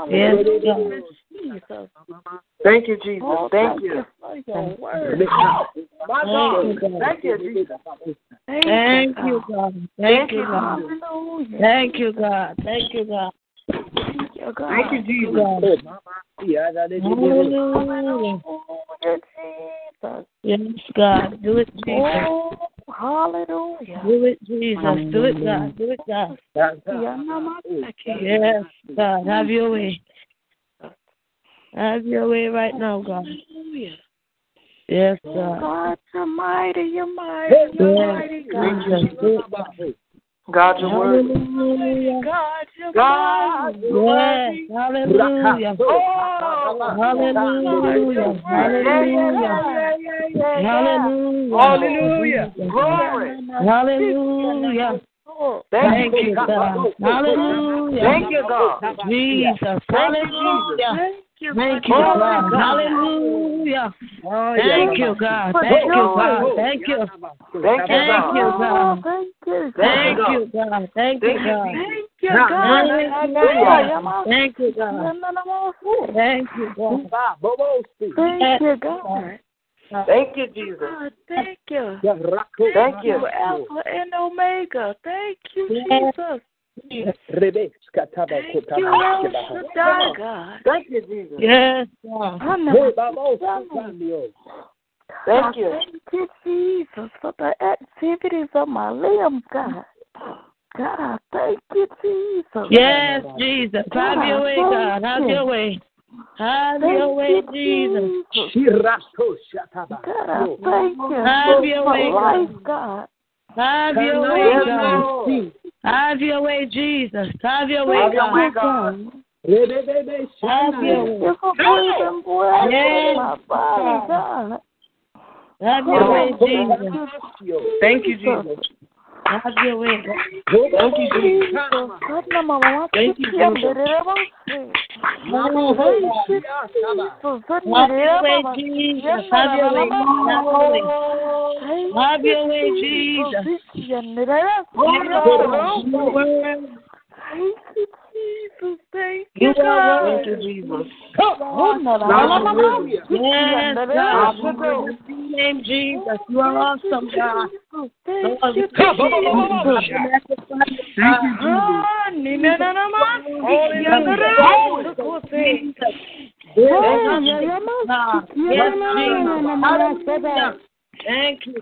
Yes, Hallelujah, God. Jesus. Thank you, Jesus. Thank you. for your word. Rika. My Thank you, God. Thank you, Jesus. Thank you, God. Thank you, God. Thank you, God. Thank you, God. Thank you, Jesus. God. Oh, Mama. Yeah, that is Hallelujah. Yes, God. Do it, Jesus. Oh, hallelujah. Do it, Jesus. Do it, God. Do it, God. Yes, God. Have your way. Have your way right now, God. Yes, oh, God. God, you're mighty, you're mighty, you're mighty, God. Jesus. Do it, God. God, your word. Hallelujah. God, you're God, mighty. Yes. Hallelujah. Oh, Hallelujah. Hallelujah. Hallelujah. Hallelujah. Glory. Hallelujah. Thank you, God. Hallelujah. Thank you, God. Jesus. Hallelujah. Thank you, Oh, God. God. Hallelujah. Thank you, God. Thank you, God. Thank you. Thank you, Thank you, God. God. Thank you. Thank you, God. Thank you, God. Thank you, God. Thank you, God. Thank you, God. Thank you, God. Thank you, Jesus. God, thank you. Thank you. You Alpha and Omega. Thank you, Jesus. Rebecca Thank you, El Shaddai, God. Thank you, Jesus. Yes, God. Thank you. Thank you, Jesus, for the activities of my limbs, God. God, I thank you, Jesus. Yes, Jesus. Have your way, God. Have your way. Have your way, Jesus. God, I thank you Have your way, God. God. Have your way, God. Have your way, Jesus. Have your way, God. God. Have your way. you for breathing breath Yes. Have your way, Jesus. Thank you, Jesus. Have your way, God. Thank you, Jesus. God, no, Mama, Thank you, Jesus. ready Have Have your way, Jesus. Have your way, God. Have your way. Have your way, Jesus. Thank you, Jesus. Thank You you, are God. Thank you, Jesus. Yes, God. You are the name Jesus. You are awesome, God. Thank Lord, we you, thank you. Jesus. Thank you, Jesus. Thank you,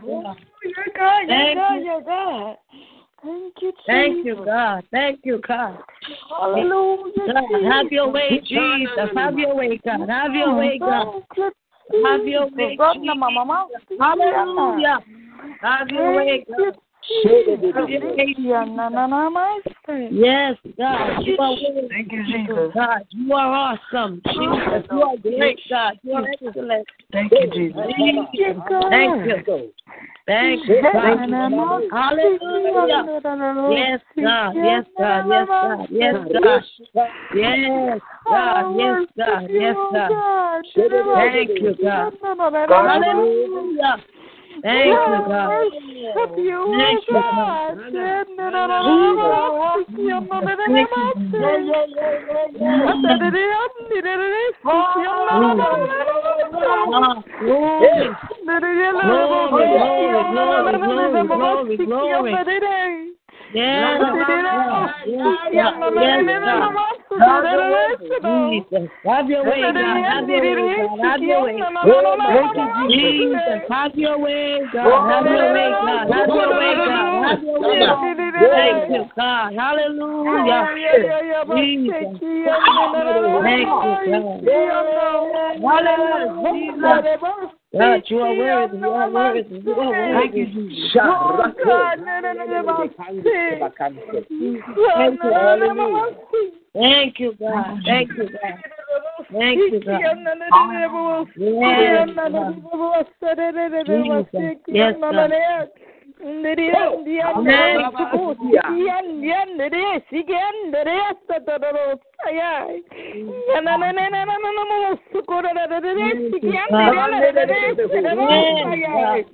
God. Thank you, Jesus. Thank you, God. Thank you, God. Hallelujah. God, have your way, Jesus. Have your way, God. Have your way, God. Have your way, Jesus. Hallelujah. Have your way, God. Have your way, Yes, God. You are worthy. Thank you, Jesus. God, you are awesome. Jesus, you are great, God. You are excellent. Thank you, Jesus. Thank you. Thank you. Thank you. God. Hallelujah. Yes, God. Yes, God. Yes, God. Yes, God. Yes, God. Yes, God. Yes, God. Thank you, God. Hallelujah. Thank you, God. Thank you, God. Glory, glory, glory, glory. Yes, have your way, God. Have your way, God. Have your way. Thank you, Jesus. Jesus, have your way, God. Have your way, God. Have your way, God. Have your way. Thank you, God. Hallelujah. Jesus. Thank you, God. Hallelujah. God, you are worthy. You are worthy. You are Thank worthy. you, Jesus. Thank you, God. Thank you, God. Thank you, God. Yes, God. Jesus. Yes, God.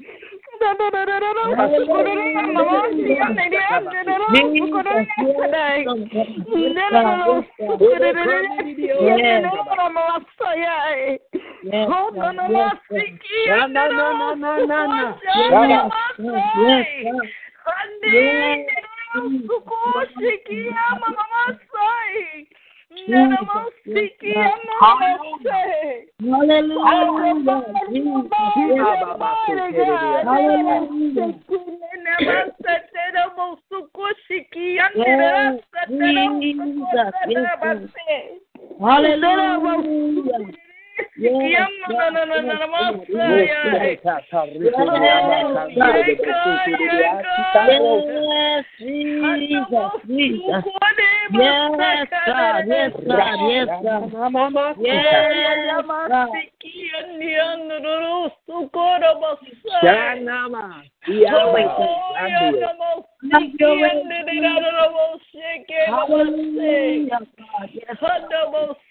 Yes. Hallelujah. Hallelujah.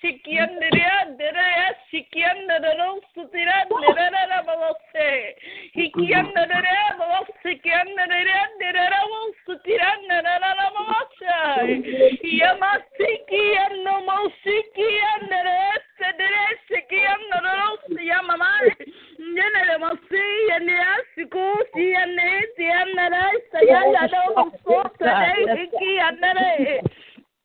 Sikiandiria, Direa, Sikiandararo, Sutira, Direra, Balose, Hikiandaria, Balosikiandaria, Direra, Sutira, Nara, Balose, Yamasiki, and no Mosiki, and the rest, and the rest, Sikiandararo, Yamamai, Nene, Mosi, and the Asikusi, and the Asian, and I, Sayana, Sota, Hiki, and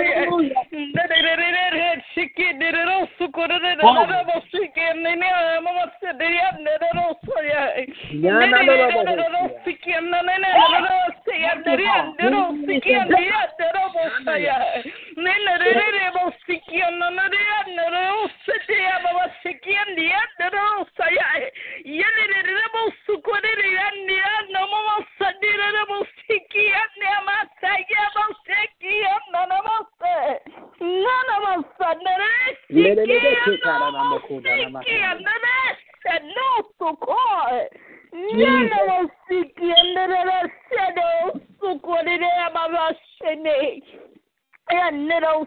Hallelujah little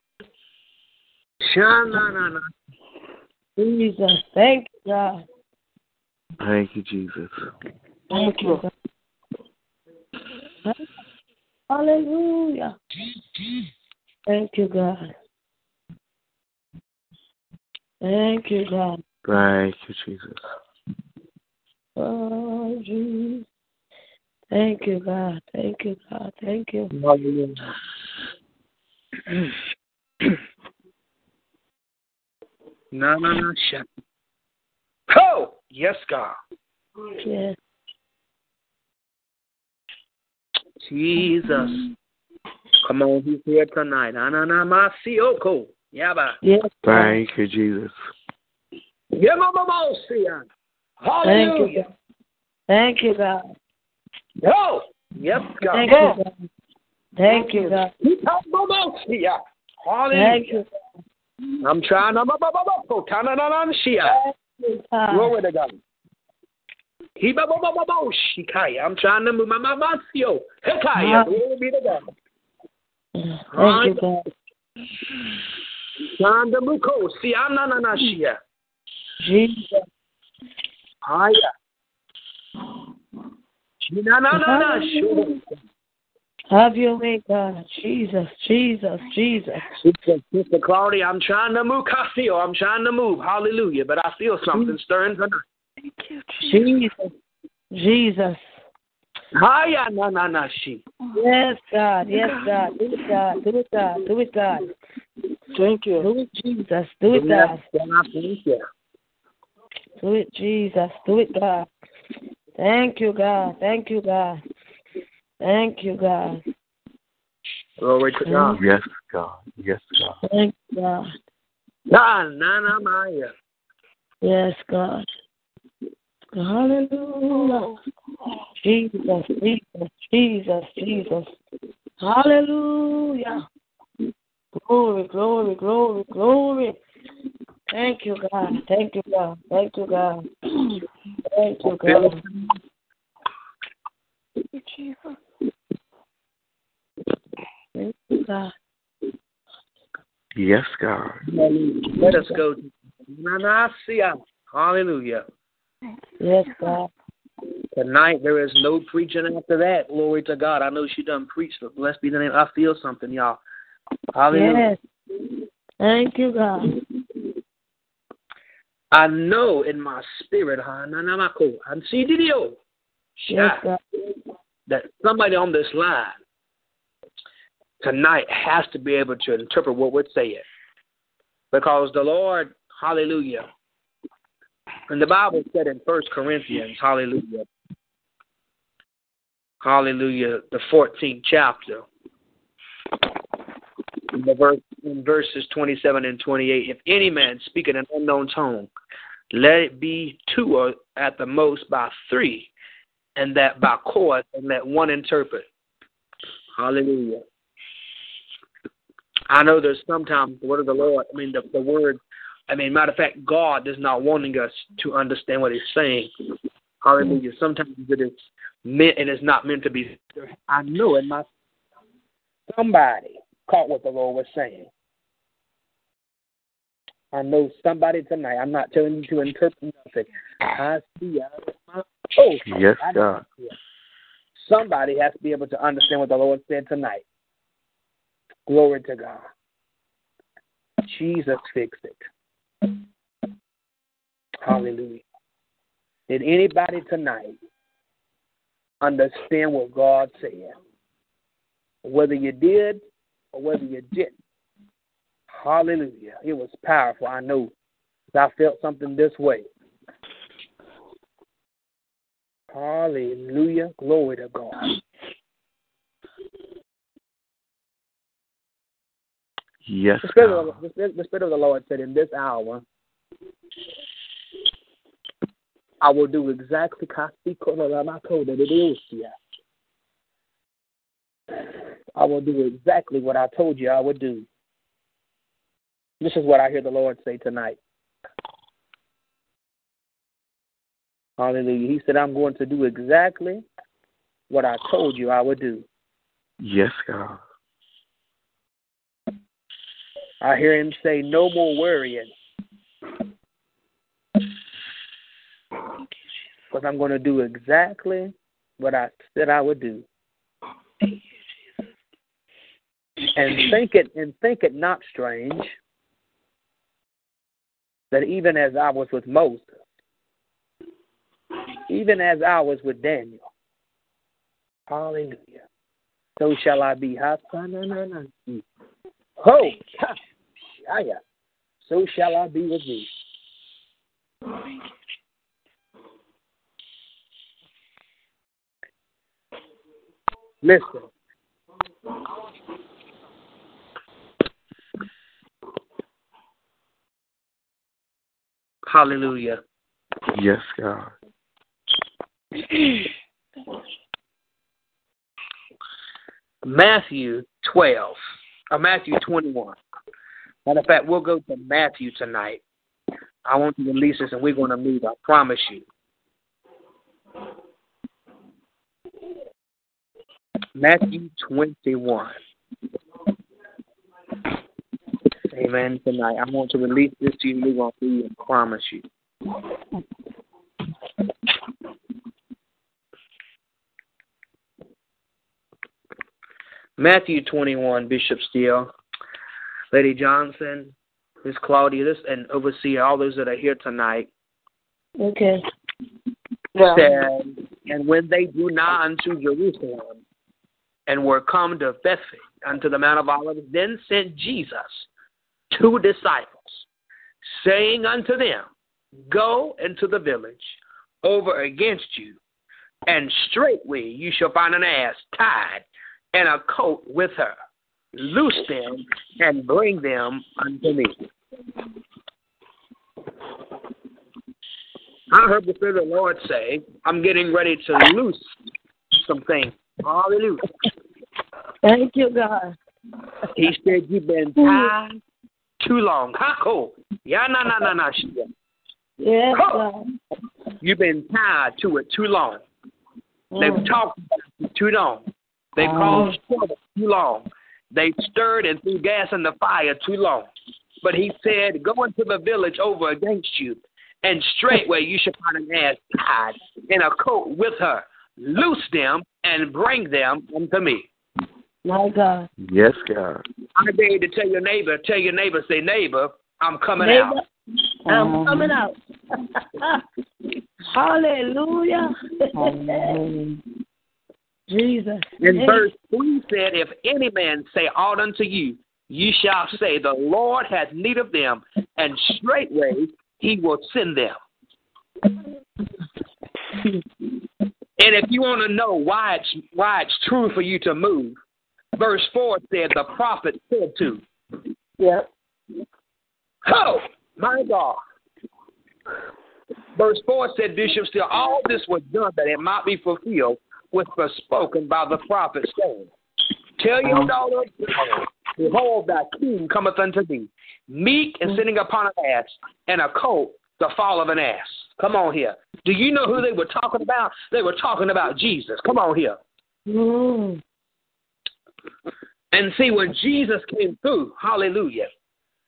Sha-na-na-na. Jesus. Thank you, God. Thank you, Jesus. Thank you. God. Hallelujah. Thank you, God. Thank you, God. Thank you, Jesus. Oh, Jesus. Thank you, God. Thank you, God. Thank you. No, no, no, shut. Oh, yes, God. Yes. Jesus. Come on, he's here tonight. Ananamasioko. Yaba. Yes. Thank you, Jesus. Yamamamosia. Hallelujah. Thank you, God. Go. Yes, God. Thank you, God. Thank you, God. Thank you. I'm trying to. Oh, Tananananshia. God. Uh, Glory to God. Hibaboboboboshikaya. Oh, I'm trying to move my mamasio. Hekaya. Uh-huh. Glory be to God. Thank you, God. Shanda muko. Sianananashia. Jesus. Haya. Chinanananashia. Have your way, God. Jesus, Jesus, Jesus. Sister, Sister Claudia, I'm trying to move. Casio. I'm trying to move. Hallelujah. But I feel something mm. stirring tonight. Thank you, Jesus. Jesus. Haya na na na shi. Yes, God. Yes, God. Do it, God. Do it, God. Do it, God. Thank you. Do it, Jesus. Do it, God. Thank you. Do it, Jesus. Do it, God. Thank you, God. Thank you, God. Thank you, God. Glory to God. Yes, God. Yes, God. Thank you, God. Ah, na na na maya. Yes, God. Hallelujah. Jesus, Jesus, Jesus, Jesus. Hallelujah. Glory, glory, glory, glory. Thank you, God. Thank you, God. Thank you, God. Thank you, God. Thank you, God. Yes, God. Let us go. Na na. Hallelujah. Yes, God. Tonight there is no preaching after that. Glory to God. I know she done preached, but blessed be the name. I feel something, y'all. Hallelujah. Yes. Thank you, God. I know in my spirit, ha, na na and see didio, oh, Yes, God. that somebody on this line tonight has to be able to interpret what we're saying. Because the Lord, hallelujah, and the Bible said in First Corinthians, hallelujah, hallelujah, the 14th chapter, in, the verse, in verses 27 and 28, if any man speak in an unknown tongue, let it be two or at the most by three, and that by chorus, and let one interpret. Hallelujah. I know there's sometimes the word of the Lord, I mean, the, the word, I mean, matter of fact, God is not wanting us to understand what He's saying. Hallelujah. Mm-hmm. Sometimes it is meant and it's not meant to be. I know in my somebody caught what the Lord was saying. I know somebody tonight. I'm not telling you to interpret nothing. I see out of my oh, Yes, God. Somebody has to be able to understand what the Lord said tonight. Glory to God. Jesus fixed it. Hallelujah. Did anybody tonight understand what God said? Whether you did or whether you didn't. Hallelujah. It was powerful. I know. I felt something this way. Hallelujah. Glory to God. Yes, The Spirit, God. of the, Spirit, the Spirit of the Lord said, In this hour, I will do exactly that it is here. I will do exactly what I told you I would do. This is what I hear the Lord say tonight. Hallelujah. He said, I'm going to do exactly what I told you I would do. Yes, God. I hear him say, No more worrying. Because I'm going to do exactly what I said I would do. And think it and think it not strange that even as I was with Moses, even as I was with Daniel, hallelujah, so shall I be. Ho, Messiah, so shall I be with thee. Listen. Hallelujah. Yes, God. Matthew 12, or Matthew 21. Matter of fact, we'll go to Matthew tonight. I want to release this and we're going to move, I promise you. Matthew 21. Amen. Tonight, I want to release this to you. We're going to see, I promise you. Matthew 21, Bishop Steele, Lady Johnson, Miss Claudia, this and overseer, all those that are here tonight. Okay. Yeah. Said, and when they drew nigh unto Jerusalem and were come to Bethany unto the Mount of Olives, then sent Jesus two disciples, saying unto them, Go into the village over against you, and straightway you shall find an ass tied and a coat with her. Loose them and bring them unto me. I heard the Spirit of the Lord say, I'm getting ready to loose some things. Hallelujah. Thank you, God. He said, You've been tied too long. Hako. Yeah, na na na na. Yes. You've been tied to it too long. They've Mm. talked about it too long. They've Mm. caused trouble too long. They stirred and threw gas in the fire too long. But he said, Go into the village over against you, and straightway you shall find an ass tied in a coat with her. Loose them and bring them unto me. My God. Yes, God. I dare you to tell your neighbor, tell your neighbor, say, neighbor, I'm coming Neighbor, out. I'm coming out. Hallelujah. Jesus. In verse 3 said, If any man say aught unto you, you shall say, The Lord hath need of them, and straightway he will send them. And if you want to know why it's why it's true for you to move, verse four said the prophet said to. Yep. Oh my God. Verse four said, Bishop, Steele all this was done that it might be fulfilled, which was spoken by the prophet saying, Tell your daughter, behold, thy king cometh unto thee, meek and sitting upon an ass, and a coat the fall of an ass. Come on here. Do you know who they were talking about? They were talking about Jesus. Come on here. Mm. And see, when Jesus came through, hallelujah,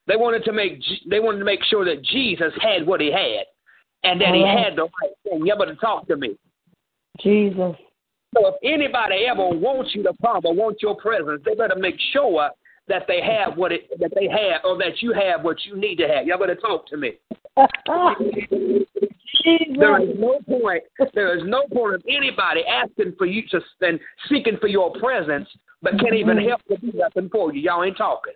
they wanted to make they wanted to make sure that Jesus had what he had, and that he had the right thing. You better talk to me. Jesus. So if anybody ever wants you to come or wants your presence, they better make sure that they have what it that they have or that you have what you need to have. Y'all better talk to me. There is no point. There is no point of anybody asking for you to and seeking for your presence, but can't even mm-hmm. help to do nothing for you. Y'all ain't talking.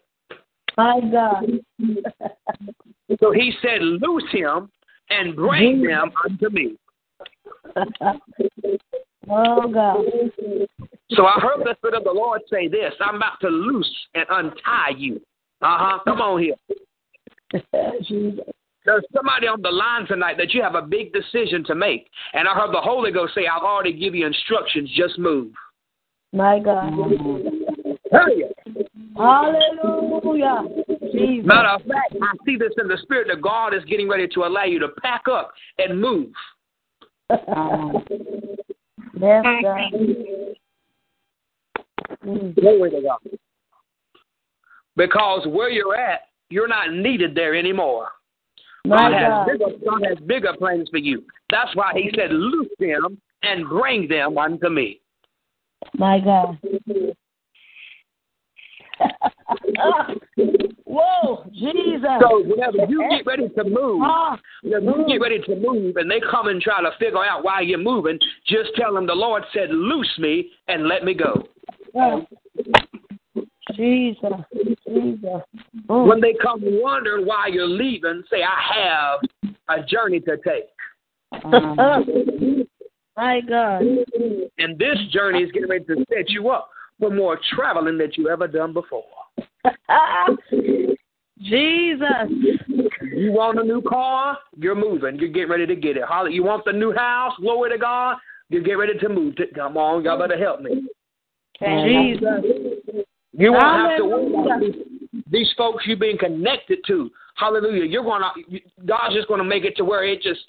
My God. So he said, Loose him and bring them unto me. oh God. So I heard the Spirit of the Lord say this I'm about to loose and untie you. Uh huh. Come on here. There's somebody on the line tonight that you have a big decision to make. And I heard the Holy Ghost say, I've already give you instructions, just move. My God. Hurry. Hallelujah. Jesus. Matter of fact, I see this in the spirit that God is getting ready to allow you to pack up and move. Yes, God. Glory to God. Because where you're at, you're not needed there anymore. My God has, bigger, God has bigger plans for you. That's why He said, Loose them and bring them unto me. My God. Whoa, Jesus. So whenever you get ready to move, Ah, whenever you get ready to move and they come and try to figure out why you're moving, just tell them the Lord said, Loose me and let me go. Jesus. Jesus. Mm. When they come wondering why you're leaving, say, I have a journey to take. My God. And this journey is getting ready to set you up for more traveling that you ever done before. Jesus. You want a new car? You're moving. You're getting ready to get it. Holly, you want the new house? Glory to God. You get ready to move. Come on, y'all better help me. Jesus. You won't have to worry these, folks you've been connected to. Hallelujah. You're gonna God's just gonna make it to where it just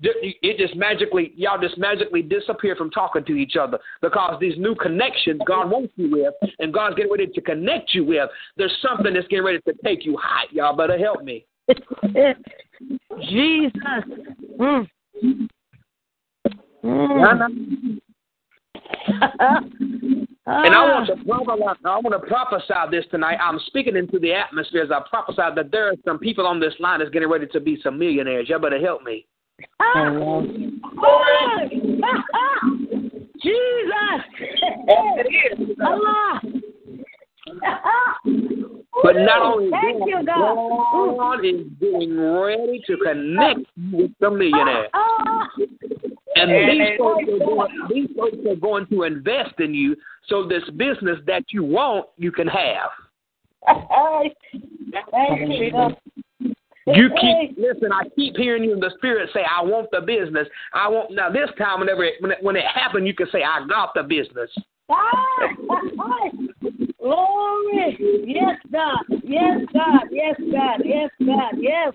it just magically y'all just magically disappear from talking to each other because these new connections God wants you with and God's getting ready to connect you with. There's something that's getting ready to take you high. Y'all better help me. Jesus. Mm. Mm. and I want to prophesy, I want to prophesy this tonight. I'm speaking into the atmosphere as I prophesy that there are some people on this line that's getting ready to be some millionaires. Y'all better help me. Ah. Jesus. Allah. But not only Thank that, you, God. God is getting ready to connect with the millionaire. Ah. And these folks, are going, these folks are going to invest in you so this business that you want, you can have. Thank you. You keep listen. I keep hearing you in the spirit say, "I want the business. I want." Now this time, whenever it, when it, when it happened, you can say, "I got the business." Ah, Glory. Yes, God. Yes, God. Yes, God. Yes, God. Yes.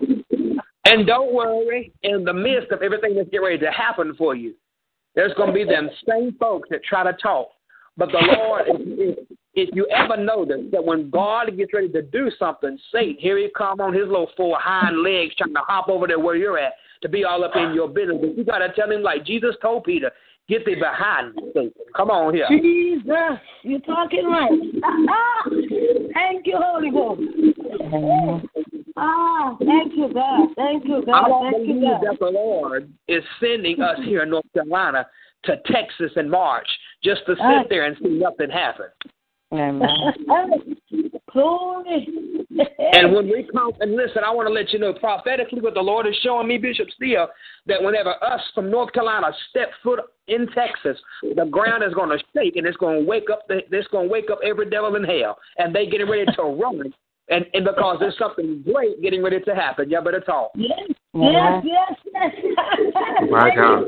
And don't worry, in the midst of everything that's getting ready to happen for you, there's going to be them same folks that try to talk. But the Lord, if, if you ever notice that when God gets ready to do something, Satan, here he come on his little four hind legs trying to hop over there where you're at to be all up in your business. But you got to tell him like Jesus told Peter, get thee behind me, Satan. Come on here. Jesus, you're talking right. Thank you, Holy Ghost. Ah, thank you, God. Thank you, I God. don't Thank you, believe God. that the Lord is sending us here in North Carolina to Texas in March just to sit there and see nothing happen. Glory. And when we come, and listen, I want to let you know prophetically what the Lord is showing me, Bishop Steele, that whenever us from North Carolina step foot in Texas, the ground is going to shake and it's going to wake up. The, it's going to wake up every devil in hell, and they getting ready to run. And, and because there's something great getting ready to happen, y'all better talk. Yes, yes, yes, yes. My God.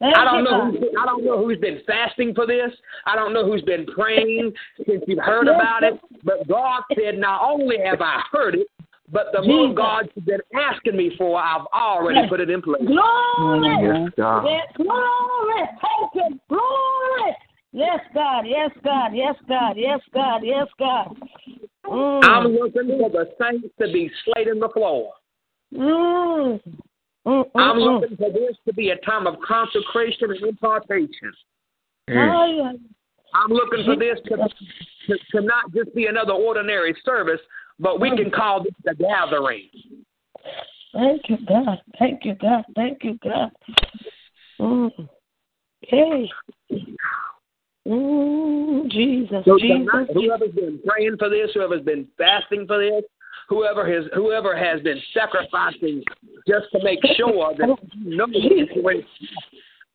Thank I don't know. Who's been, I don't know who's been fasting for this. I don't know who's been praying since you've heard about it. But God said, not only have I heard it, but the more Jesus. God's been asking me for, I've already put it in place. Glory. Yes, God. Yes, glory. Thank you. Glory. Yes, God. Yes, God. Yes, God. Yes, God. Yes, God. Mm. I'm looking for the saints to be slating the floor. Mm. Mm, mm, I'm mm. looking for this to be a time of consecration and impartation. Yeah. I'm looking for this to, to, to not just be another ordinary service, but we can call this a gathering. Thank you, God. Thank you, God. Thank you, God. Mm. Hey. Mm, Jesus, So Jesus. tonight, whoever's been praying for this, whoever's been fasting for this, whoever has whoever has been sacrificing just to make sure that you know it's when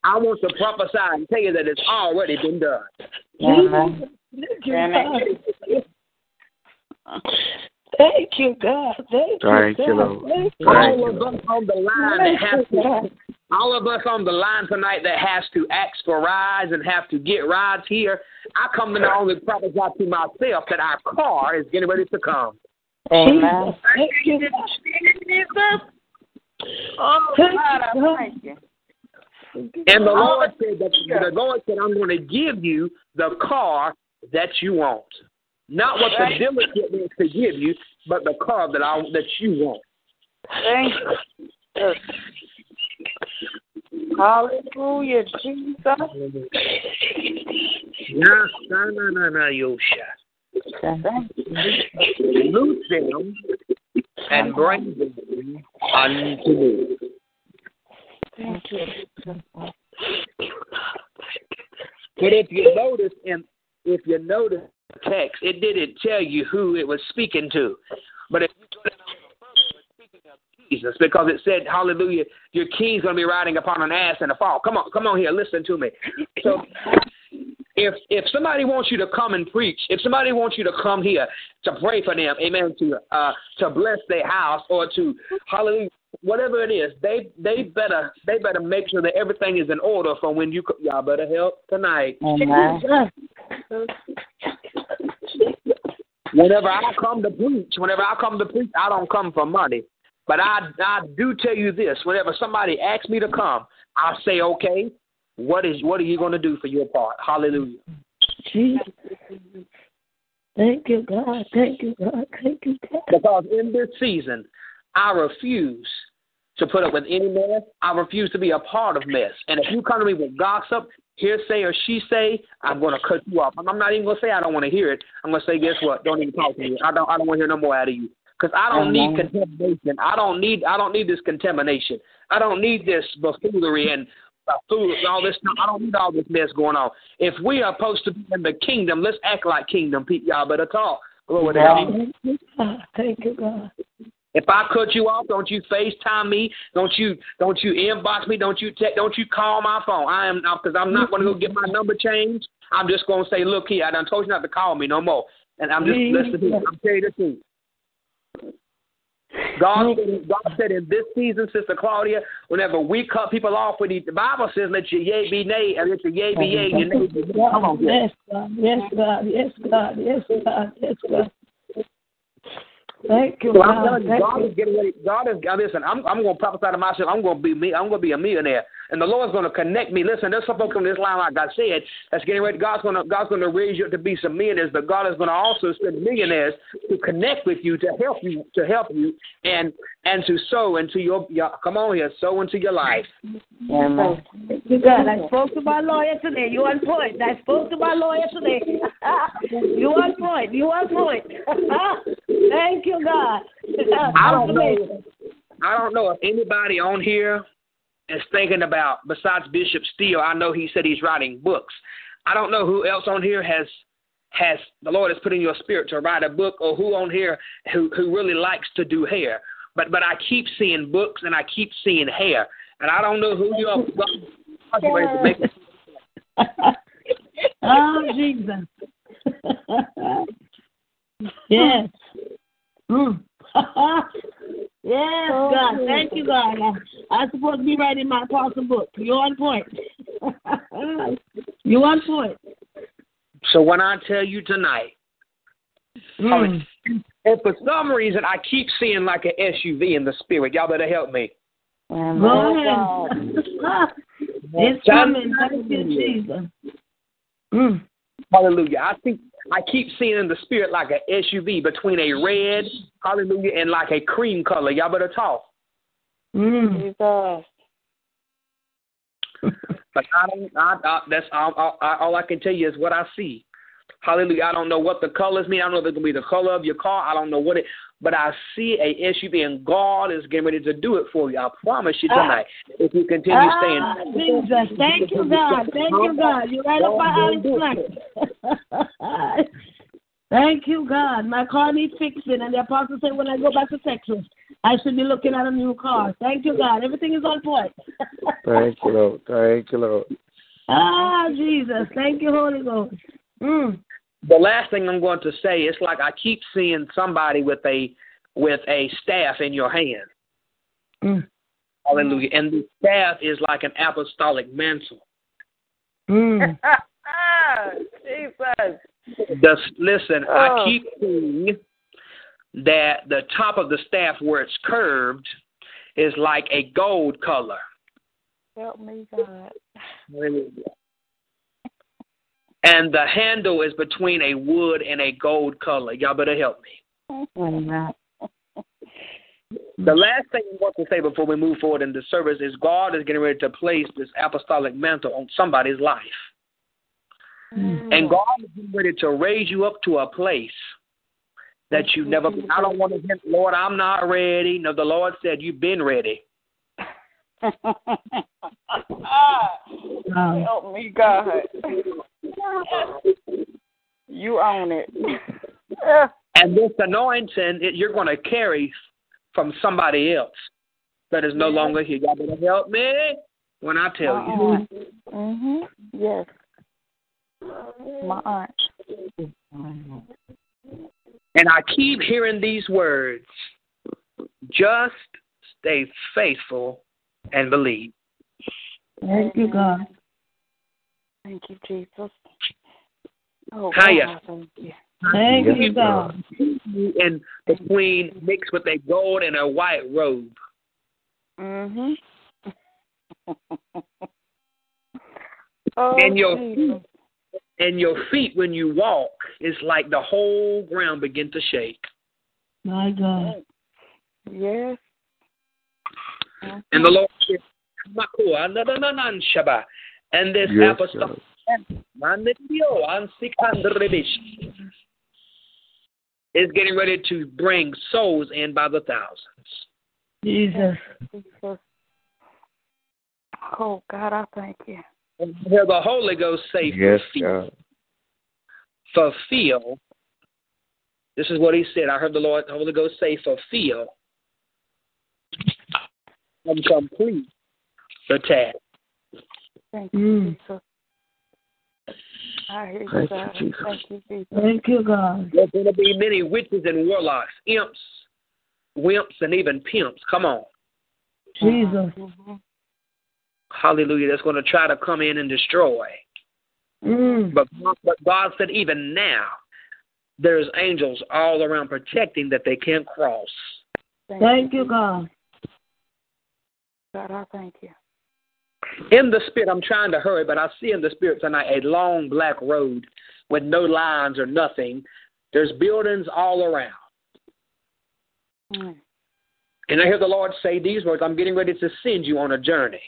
I want to prophesy and tell you that it's already been done. Jesus. Thank you, God. Thank you, God. Thank you, God. Lord. Thank you. Thank All of us on the line that Thank has you, to all of us on the line tonight that has to ask for rides and have to get rides here, I come to not only prophesy to myself that our car is getting ready to come. Jesus. Thank you, Jesus. Oh, God, I thank you. And the Lord said that the Lord said, I'm going to give you the car that you want. Not what the dealership wants to give you, but the car that I that you want. Thank you. Hallelujah, Jesus. Yes, no, no, no, no, Yosha. Loose them and bring them unto me. Thank you. But if you notice in if you notice the text, it didn't tell you who it was speaking to. But if you go down Jesus because it said, Hallelujah, your king's gonna be riding upon an ass in a fall. Come on, come on here, listen to me. So if if somebody wants you to come and preach, if somebody wants you to come here to pray for them, amen, to uh to bless their house or to hallelujah, whatever it is, they they better they better make sure that everything is in order from when you come. y'all better help tonight. Whenever I come to preach, whenever I come to preach, I don't come for money. But I I do tell you this: whenever somebody asks me to come, I say, okay, what is what are you going to do for your part? Hallelujah. Jesus. Thank you, God. Thank you, God. Thank you, God. Because in this season, I refuse to put up with any mess. I refuse to be a part of mess. And if you come to me with gossip, hearsay, or she say, I'm going to cut you off. I'm not even going to say I don't want to hear it. I'm going to say, guess what? Don't even talk to me. I don't. I don't want to hear no more out of you. Because I don't need contamination. I don't need. I don't need this contamination. I don't need this buffoonery and food and all this. I don't need all this mess going on. If we are supposed to be in the kingdom, let's act like kingdom people. Y'all better talk. Glory to God. Thank you, God. If I cut you off, don't you FaceTime me. Don't you don't you inbox me. Don't you te- don't you call my phone. I am because I'm not going to go get my number changed. I'm just going to say, look here, I done told you not to call me no more. And I'm just listening. I'm telling you the truth. God mm. said, God said in this season, Sister Claudia, whenever we cut people off with the, the Bible says, let your yea be nay, and let your yea be yea, your nay be nay. Come on, yes, God, yes, God, yes, God, yes, God, yes, God. Thank you, so God. I'm telling you, God you. is getting ready. God is God, listen. I'm I'm going to prophesy to myself. I'm going to be me. I'm going to be a millionaire, and the Lord's going to connect me. Listen, there's some folks on this line, like I said, that's getting ready. God's going to God's going to raise you up to be some millionaires, but God is going to also send millionaires to connect with you to help you to help you and and to sow into your, your come on here, sow into your life. Amen. You God, I spoke to my lawyer today. You on point. I spoke to my lawyer today. you on point. You on point. Thank you, God. I don't know. I don't know if anybody on here is thinking about besides Bishop Steele. I know he said he's writing books. I don't know who else on here has has the Lord has put in your spirit to write a book, or who on here who who really likes to do hair. But but I keep seeing books and I keep seeing hair, and I don't know who you are. God is ready to make oh, Jesus. yes. Mm. yes, God. Thank you, God. I, I'm supposed to be writing my apostle book. You're on point. You're on point. So when I tell you tonight, Mm. and for some reason I keep seeing like an SUV in the spirit, y'all better help me. Go ahead. it's coming. Thank you, Jesus. Mm. Hallelujah. I think I keep seeing in the spirit like an SUV between a red, hallelujah, and like a cream color. Y'all better talk. Mm. Jesus. But I don't. I, I, that's all, all, all I can tell you is what I see. Hallelujah. I don't know what the colors mean. I don't know if it's gonna be the color of your car. I don't know what it. But I see a SUV, and God is getting ready to do it for you. I promise you tonight. if you continue Ah, staying. Jesus. Thank you, God. Thank you, God. You're right up my alley tonight. Thank you, God. My car needs fixing, and the apostle said when I go back to Texas, I should be looking at a new car. Thank you, God. Everything is on point. Thank you, Lord. Thank you, Lord. ah, Jesus. Thank you, Holy Ghost. Mm. The last thing I'm going to say is like I keep seeing somebody with a with a staff in your hand. Mm. Hallelujah. And the staff is like an apostolic mantle. Mm. Jesus. The, listen, I Oh. keep seeing that the top of the staff where it's curved is like a gold color. Help me, God. Hallelujah. And the handle is between a wood and a gold color. Y'all better help me. Amen. The last thing I want to say before we move forward in the service is God is getting ready to place this apostolic mantle on somebody's life. Mm. And God is getting ready to raise you up to a place that you've never mm-hmm. I don't want to hear, Lord, I'm not ready. No, the Lord said you've been ready. Um, Help me, God. You own it. And this anointing it, you're going to carry from somebody else that is no longer here. Y'all better help me when I tell you. Mhm. Yes. My aunt. And I keep hearing these words just stay faithful and believe. Thank you, God. Thank you, Jesus. Oh, Hiya. God, thank you. Thank Yes, you, God. And the queen mixed with a gold and a white robe. Mhm. oh, And your Jesus. And your feet, when you walk, is like the whole ground begin to shake. My God. Yes. Mm-hmm. And the Lord said. And this Yes, apostolic Mandidio, ansikandrebish, is getting ready to bring souls in by the thousands. Jesus. Jesus. Oh, God, I thank you. And hear the Holy Ghost say, Yes, fulfill, God. fulfill. This is what he said. I heard the Lord, the Holy Ghost say, fulfill and complete the task. Thank you, Mm. Jesus. I hear you, Thank you, God. Jesus. Thank you, Jesus. Thank you, God. There's going to be many witches and warlocks, imps, wimps, and even pimps. Come on. Jesus. Mhm. Hallelujah. That's going to try to come in and destroy. Mm. But, but God said, even now, there's angels all around protecting that they can't cross. Thank, Thank you, God. God, I thank you. In the spirit, I'm trying to hurry, but I see in the spirit tonight a long black road with no lines or nothing. There's buildings all around. Mm. And I hear the Lord say these words I'm getting ready to send you on a journey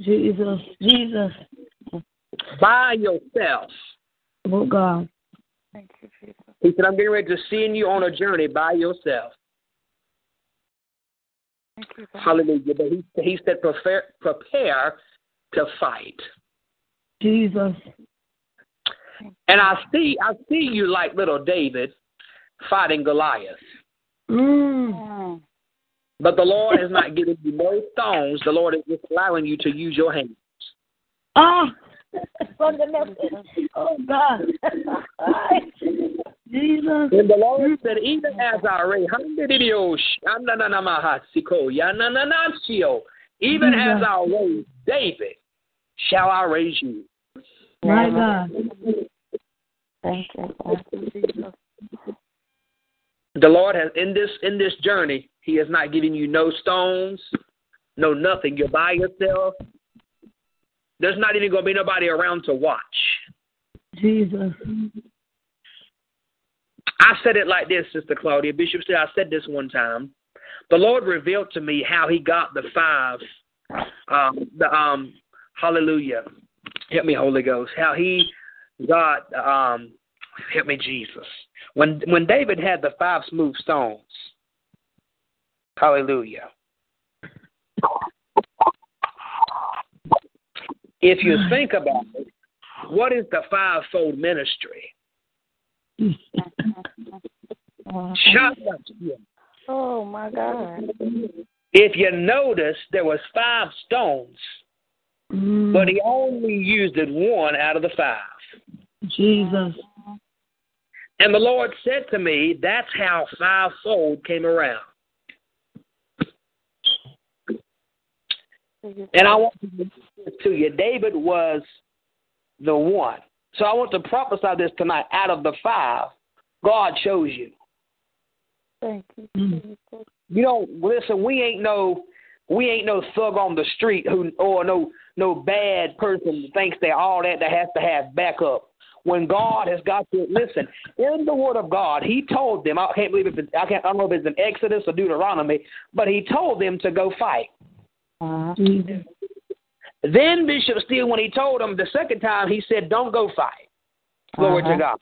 Jesus. Jesus. by yourself. Oh, God. Thank you, Jesus. He said, I'm getting ready to send you on a journey by yourself. Thank you, God. Hallelujah. But he, he said, prepare, prepare to fight. Jesus. And I see, I see you like little David fighting Goliath. Mm. Mm. But the Lord is not giving you no stones. The Lord is just allowing you to use your hands. Ah. oh, God. Jesus. And the Lord said, even as I raise, even as I raise David, shall I raise you. My God. Thank you, The Lord has in this in this journey, He has not given you no stones, no nothing. You're by yourself. There's not even gonna be nobody around to watch. Jesus. I said it like this, Sister Claudia. Bishop said I said this one time. The Lord revealed to me how He got the five, um, the um, Hallelujah. Help me, Holy Ghost. How He got um, help me, Jesus. When when David had the five smooth stones, Hallelujah. If you think about it, what is the fivefold ministry? Oh my God. If you notice, there was five stones, Mm. but he only used it one out of the five. Jesus. And the Lord said to me, that's how fivefold came around. And I want to to you. David was the one. So I want to prophesy this tonight. Out of the five, God chose you. Thank you, Mm. Jesus. You don't listen. We ain't no, we ain't no thug on the street who, or no, no bad person that thinks they're all that that has to have backup. When God has got to listen in the Word of God, He told them. I can't believe if it's, I can't. I don't know if it's in Exodus or Deuteronomy, but He told them to go fight. Uh, Jesus. Then Bishop Steele, when he told them the second time, he said, "Don't go fight." Glory Uh-huh. to God.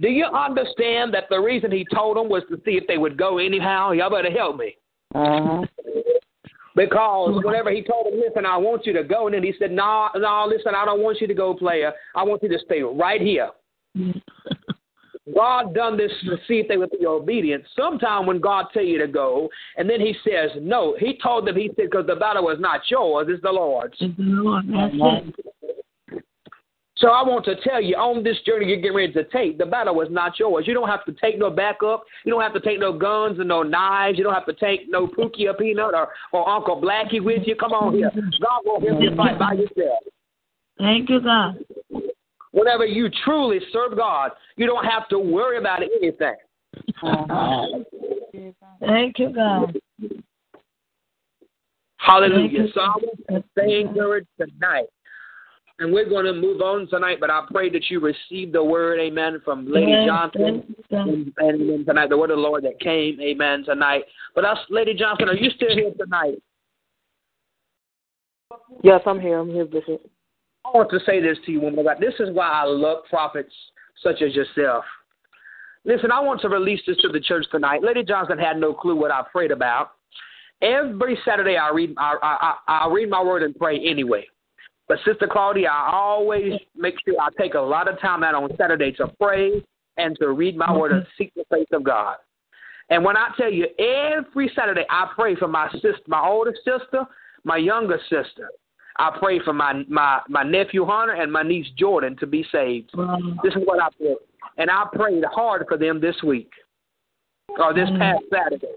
Do you understand that the reason he told them was to see if they would go anyhow? Y'all better help me. uh-huh. Because whenever he told them, listen, I want you to go, and then he said, no, no, listen, I don't want you to go, player. I want you to stay right here. God done this to see if they would be obedient. Sometime when God tell you to go, and then he says no, he told them, he said, because the battle was not yours, it's the Lord's. It's the Lord. So I want to tell you, on this journey you're getting ready to take, the battle was not yours. You don't have to take no backup. You don't have to take no guns and no knives. You don't have to take no Pookie or Peanut or, or Uncle Blackie with you. Come on here. God won't help you fight by yourself. Thank you, God. Whenever you truly serve God, you don't have to worry about anything. Uh-huh. Thank you, God. Hallelujah. So I want to stay encouraged tonight. And we're going to move on tonight, but I pray that you receive the word, amen, from Lady Yes, Johnson. And, and tonight, the word of the Lord that came, amen, tonight. But us, Lady Johnson, are you still here tonight? Yes, I'm here. I'm here, Bishop. I want to say this to you, woman of God. This is why I love prophets such as yourself. Listen, I want to release this to the church tonight. Lady Johnson had no clue what I prayed about. Every Saturday, I read I, I, I, I read my word and pray anyway. But Sister Claudia, I always make sure I take a lot of time out on Saturday to pray and to read my word and seek the face of God. And when I tell you, every Saturday I pray for my sister, my older sister, my younger sister. I pray for my my my nephew Hunter and my niece Jordan to be saved. This is what I pray, and I prayed hard for them this week or this mm. past Saturday.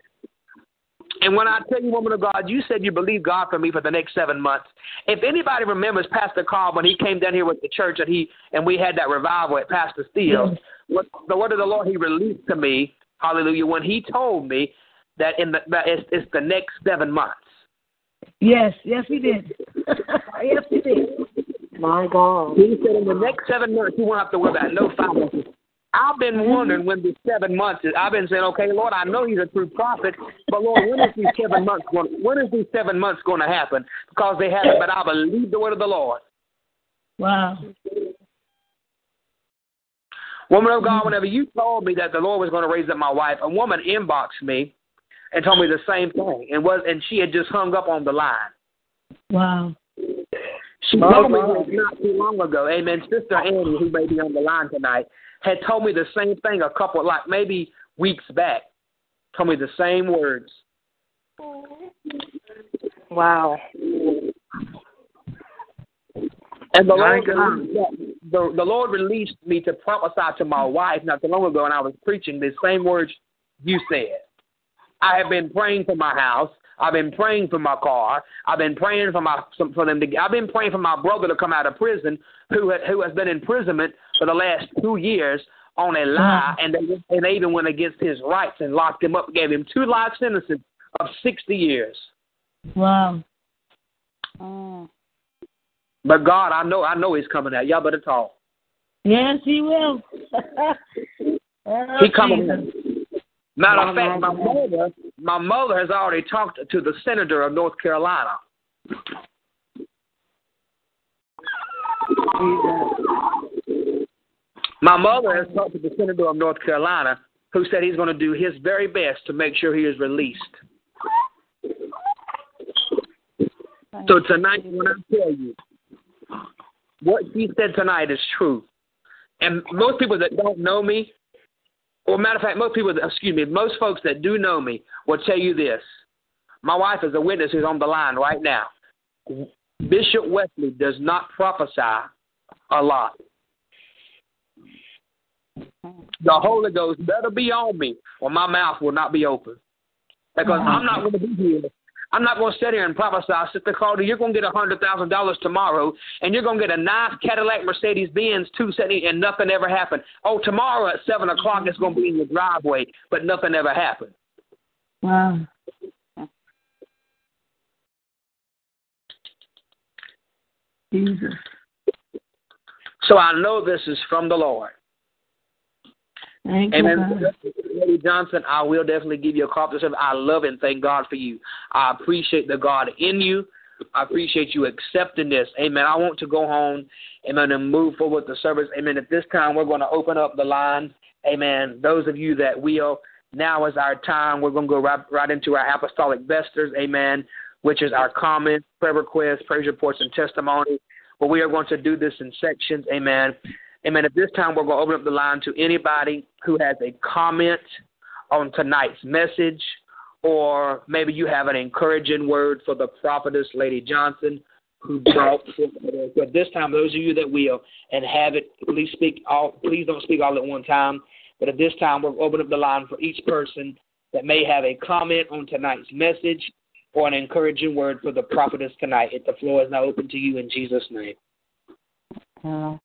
And when I tell you, woman of God, you said you believe God for me for the next seven months. If anybody remembers Pastor Carl when he came down here with the church and he and we had that revival at Pastor Steele's, mm. what the word of the Lord he released to me, hallelujah, when he told me that in the that it's, it's the next seven months. Yes, yes, he did. yes, he did. My God. He said in the next seven months you won't have to worry about no finances. I've been mm-hmm. wondering when these seven months is. I've been saying, okay, Lord, I know He's a true prophet, but Lord, when is these seven months going? When is these seven months going to happen? Because they haven't. But I believe the word of the Lord. Wow. Woman of God, mm-hmm. whenever you told me that the Lord was going to raise up my wife, a woman inboxed me and told me the same thing, and was and she had just hung up on the line. Wow. She oh, told me this not too long ago. Amen. Sister Annie, who may be on the line tonight, had told me the same thing a couple, like maybe weeks back. Told me the same words. Wow. And the Lord, released, the, the Lord released me to prophesy to my wife not too long ago, and I was preaching the same words you said. I have been praying for my house. I've been praying for my car. I've been praying for my for them to. I've been praying for my brother to come out of prison, who had, who has been in imprisonment for the last two years on a lie, and they and they even went against his rights and locked him up, gave him two life sentences of sixty years. Wow. Mm. But God, I know, I know He's coming out. Y'all better talk. Yes, he will. oh, He coming. Matter of fact, my mother, my mother has already talked to the senator of North Carolina. My mother has talked to the senator of North Carolina, who said he's going to do his very best to make sure he is released. So tonight, when I tell you what she said tonight is true, and most people that don't know me, or matter of fact, most people, excuse me, most folks that do know me will tell you this. My wife is a witness who's on the line right now. Bishop Wesley does not prophesy a lot. The Holy Ghost better be on me, or my mouth will not be open. Because I'm not going to be here. I'm not going to sit here and prophesy, Sister Claudia, you're going to get a $100,000 tomorrow, and you're going to get a nice Cadillac Mercedes Benz 270, and nothing ever happened. Oh, tomorrow at 7 o'clock it's going to be in the driveway, but nothing ever happened. Wow. Jesus. So I know this is from the Lord. Thank you, Amen. Lady Johnson, I will definitely give you a call. I love and thank God for you. I appreciate the God in you. I appreciate you accepting this. Amen. I want to go home, amen, and move forward with the service. Amen. At this time, we're going to open up the line. Amen. Those of you that will, now is our time. We're going to go right, right into our apostolic vesters. Amen. Which is our comments, prayer requests, praise reports, and testimony. But we are going to do this in sections. Amen. Amen. At this time, we're going to open up the line to anybody who has a comment on tonight's message, or maybe you have an encouraging word for the prophetess, Lady Johnson, who brought but this time those of you that will and have it please speak all please don't speak all at one time. But at this time we'll open up the line for each person that may have a comment on tonight's message or an encouraging word for the prophetess tonight. If the floor is now open to you in jesus name. Uh,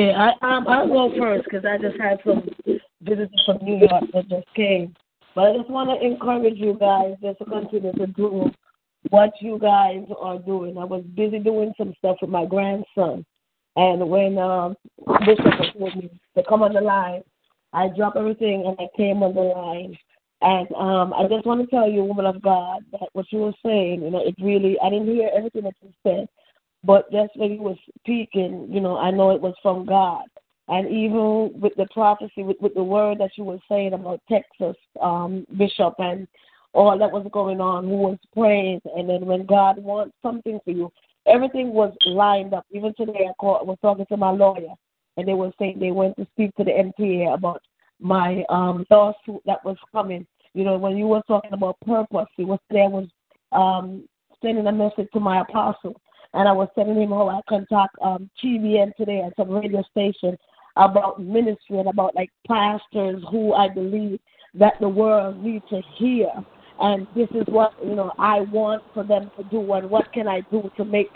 yeah, I um, I'll go first because I just had some visitors from New York that just came. But I just want to encourage you guys just to continue to do what you guys are doing. I was busy doing some stuff with my grandson, and when um, Bishop told me to come on the line, I dropped everything and I came on the line. And um, I just want to tell you, woman of God, that what you were saying, you know, it really, I didn't hear everything that you said, but just when he was speaking, you know, I know it was from God. And even with the prophecy, with, with the word that you were saying about Texas, um, Bishop, and all that was going on, who was praying, and then when God wants something for you, everything was lined up. Even today, I, called, I was talking to my lawyer, and they were saying they went to speak to the MTA about my um, lawsuit that was coming. You know, when you were talking about purpose, it was there was um, sending a message to my apostle, and I was telling him how I contact um, TBN today and some radio station about ministry and about like pastors who I believe that the world needs to hear. And this is what you know I want for them to do, and what can I do to make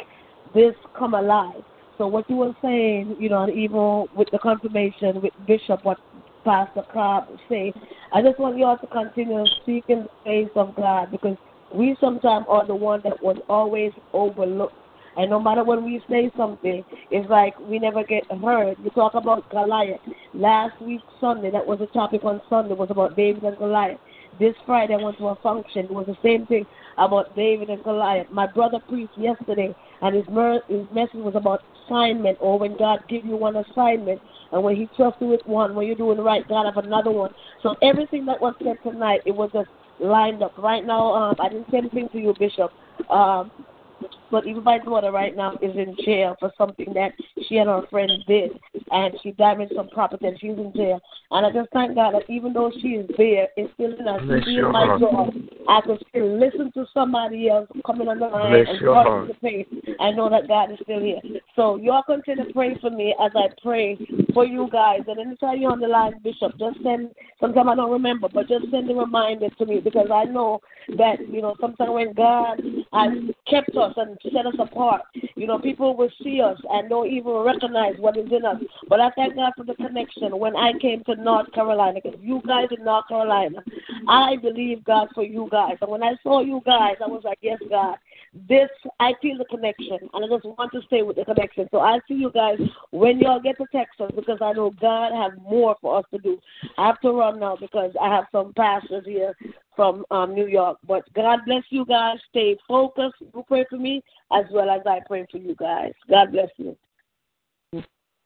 this come alive? So what you were saying, you know, and even with the confirmation with Bishop, what Pastor Cobb say, I just want you all to continue seeking the face of God because we sometimes are the one that was always overlooked and no matter when we say something, it's like we never get heard. You talk about Goliath. Last week, Sunday, that was a topic on Sunday, was about David and Goliath. This Friday, I went to a function. It was the same thing about David and Goliath. My brother preached yesterday, and his, mer- his message was about assignment, or when God gives you one assignment, and when He trusts you with one, when you're doing right, God have another one. So everything that was said tonight, it was just lined up. Right now, um, I didn't say anything to you, Bishop. Um, but even my daughter right now is in jail for something that she and her friend did, and she damaged some property, and she's in jail. And I just thank God that even though she is there, it's still in us. She is my job. I can still listen to somebody else coming on the line and talking to faith. I know that God is still here. So y'all continue to pray for me as I pray for you guys. And anytime you're on the line, Bishop, just send. Sometimes I don't remember, but just send a reminder to me because I know that you know sometimes when God has kept us and set us apart. You know, people will see us and don't even recognize what is in us. But I thank God for the connection when I came to North Carolina, because you guys in North Carolina, I believe God for you guys. And when I saw you guys, I was like, yes, God, this I feel the connection, and I just want to stay with the connection. So I'll see you guys when y'all get to Texas because I know God has more for us to do. I have to run now because I have some pastors here from um, New York. But God bless you guys. Stay focused. You pray for me as well as I pray for you guys. God bless you.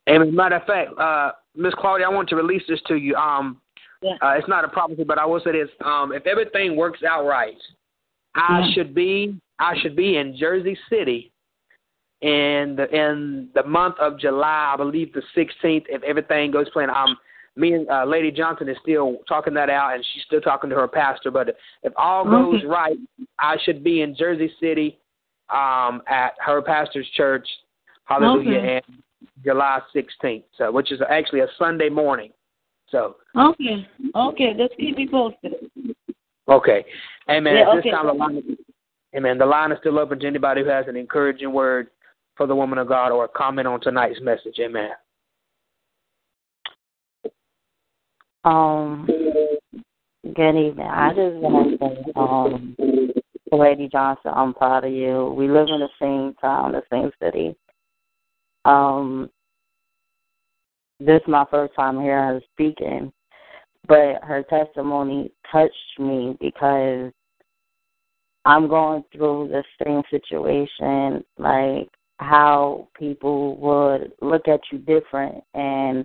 Amen. Matter of fact, uh, Miss Claudia, I want to release this to you. Um, yeah. uh, it's not a prophecy, but I will say this: um, if everything works out right, I yeah. should be I should be in Jersey City in the in the month of July, I believe the 16th. If everything goes plan, um, me and uh, Lady Johnson is still talking that out, and she's still talking to her pastor. But if all goes right, I should be in Jersey City um, at her pastor's church. Hallelujah, okay. and July 16th, so which is actually a Sunday morning. So okay, okay, let's keep me posted. Okay, Amen. Yeah, okay. This time the line, Amen. The line is still open to anybody who has an encouraging word for the woman of God or a comment on tonight's message. Amen. Um, good evening. I just want to say, um, Lady Johnson, I'm proud of you. We live in the same town, the same city. Um, this is my first time hearing her speaking, but her testimony touched me because I'm going through the same situation, like how people would look at you different and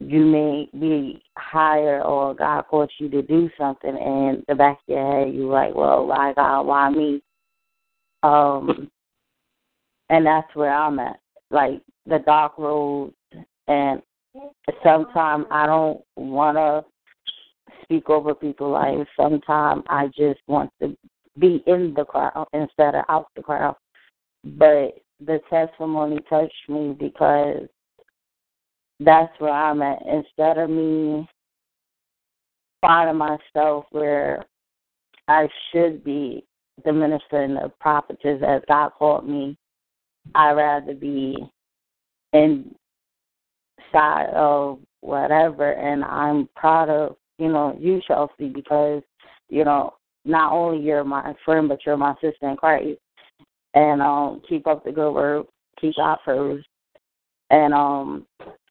you may be higher or God forced you to do something and the back of your head you like, Well, why God, why me? Um and that's where I'm at. Like the dark road and sometimes I don't wanna speak over people's lives. Sometimes I just want to be in the crowd instead of out the crowd. But the testimony touched me because that's where I'm at. Instead of me finding myself where I should be the minister and the prophetess as God called me, I'd rather be inside of whatever and I'm proud of, you know, you Chelsea because, you know, not only you're my friend but you're my sister in Christ. And um keep up the good work, keep God first. And um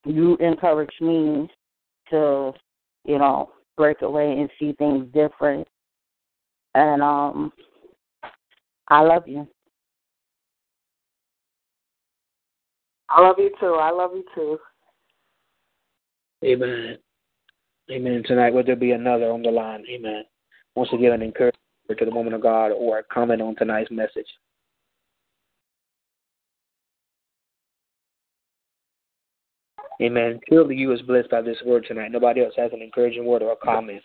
you encourage me to, you know, break away and see things different. And um I love you. I love you too. I love you too. Amen. Amen. Tonight, would there be another on the line? Amen. Once again, an encouragement to the woman of God or a comment on tonight's message. Amen. Surely you was blessed by this word tonight. Nobody else has an encouraging word or a comment.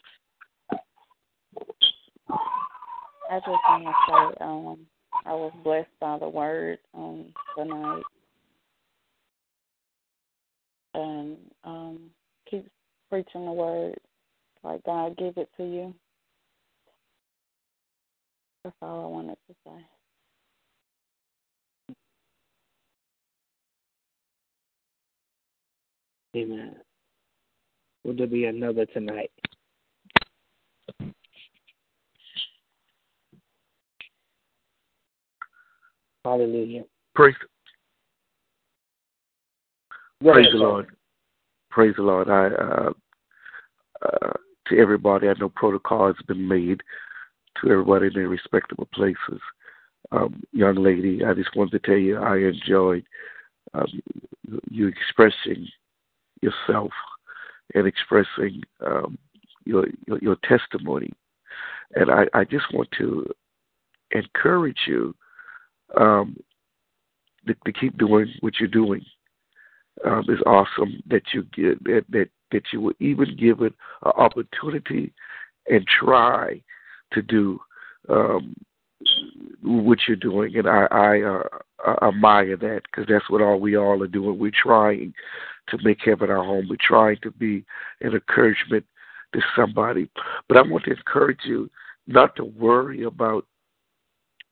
I just want to say, um, I was blessed by the word um tonight, and um, keep preaching the word like God give it to you. That's all I wanted to say. Amen. Will there be another tonight? Hallelujah. Praise, praise the. Lord. Praise the Lord. I uh, uh, to everybody, I know protocol has been made to everybody in their respectable places. Um, young lady, I just wanted to tell you I enjoyed um, you expressing yourself and expressing um, your, your your testimony, and I, I just want to encourage you um, to, to keep doing what you're doing. Um, it's awesome that you get that that that you were even given an opportunity and try to do um, what you're doing, and I, I uh, I admire that because that's what all we all are doing. We're trying to make heaven our home. We're trying to be an encouragement to somebody. But I want to encourage you not to worry about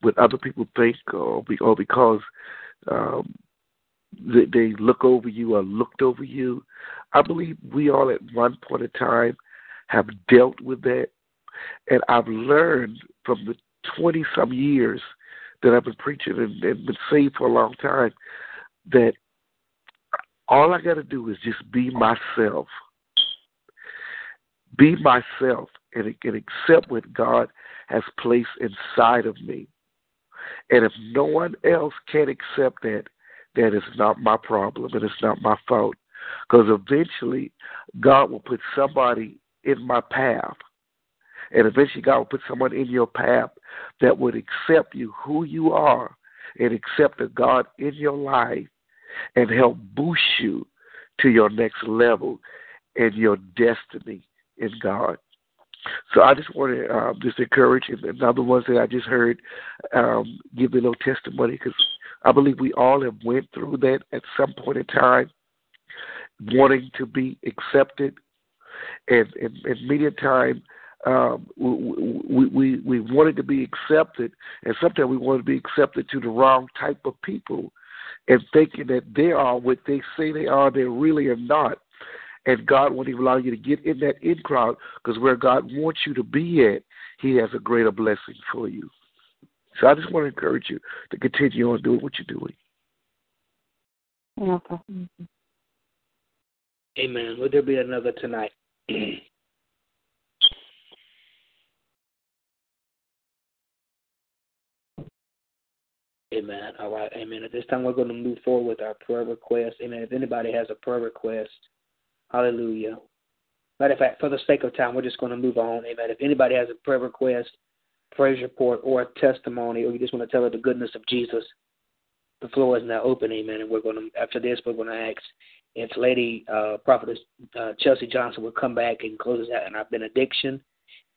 what other people think or, be, or because um, they, look over you or looked over you. I believe we all at one point in time have dealt with that. And I've learned from the 20 some years that I've been preaching and, and been saved for a long time that all I got to do is just be myself. Be myself and, and accept what God has placed inside of me. And if no one else can accept that, that is not my problem and it's not my fault. Because eventually, God will put somebody in my path. And eventually, God will put someone in your path that would accept you who you are and accept the God in your life and help boost you to your next level and your destiny in God. So I just want to um, just encourage and another ones that I just heard um, give a little testimony because I believe we all have went through that at some point in time, wanting to be accepted, and in, in time Um, we, we we wanted to be accepted, and sometimes we want to be accepted to the wrong type of people, and thinking that they are what they say they are, they really are not. And God won't even allow you to get in that in crowd because where God wants you to be at, He has a greater blessing for you. So I just want to encourage you to continue on doing what you're doing. Okay. Amen. Would there be another tonight? Amen. All right. Amen. At this time, we're going to move forward with our prayer request. Amen. If anybody has a prayer request, hallelujah. Matter of fact, for the sake of time, we're just going to move on. Amen. If anybody has a prayer request, praise report, or a testimony, or you just want to tell her the goodness of Jesus, the floor is now open. Amen. And we're going to, after this, we're going to ask if Lady uh, Prophetess uh, Chelsea Johnson will come back and close us out in our benediction.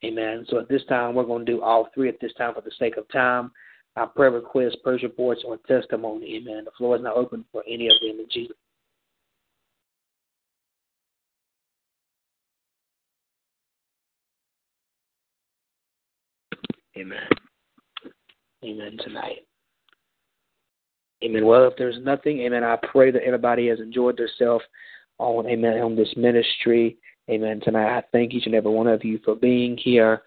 Amen. So at this time, we're going to do all three at this time for the sake of time. Our prayer requests, prayer reports, or testimony. Amen. The floor is now open for any of them in Jesus. Amen. Amen tonight. Amen. Well, if there's nothing, amen, I pray that everybody has enjoyed themselves on, amen, on this ministry. Amen. Tonight, I thank each and every one of you for being here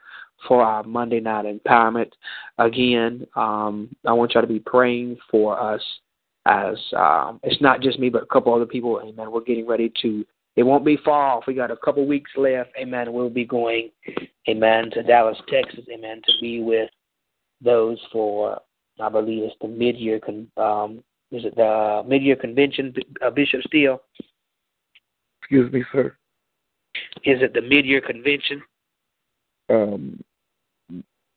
for our Monday night empowerment. Again, um, I want y'all to be praying for us as um, it's not just me, but a couple other people. Amen. We're getting ready to. It won't be far off. We got a couple weeks left. Amen. We'll be going, amen, to Dallas, Texas. Amen, to be with those for I believe it's the mid-year con- um, is it the mid-year convention, uh, Bishop Steele? Excuse me, sir. Is it the mid-year convention? Um,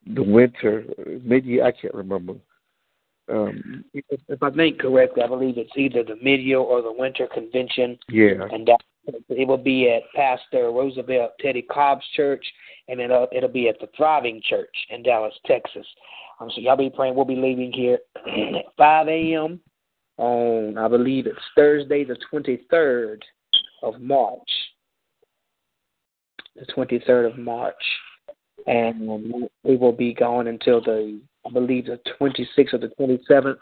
the winter, mid-year, I can't remember. Um, if I think correctly, I believe it's either the mid-year or the winter convention. Yeah. And that, it will be at Pastor Roosevelt Teddy Cobb's church, and it'll it'll be at the Thriving Church in Dallas, Texas. Um, so y'all be praying. We'll be leaving here at 5 a.m. on, I believe it's Thursday, the 23rd of March. The 23rd of March. And we will be going until the, I believe, the 26th or the 27th.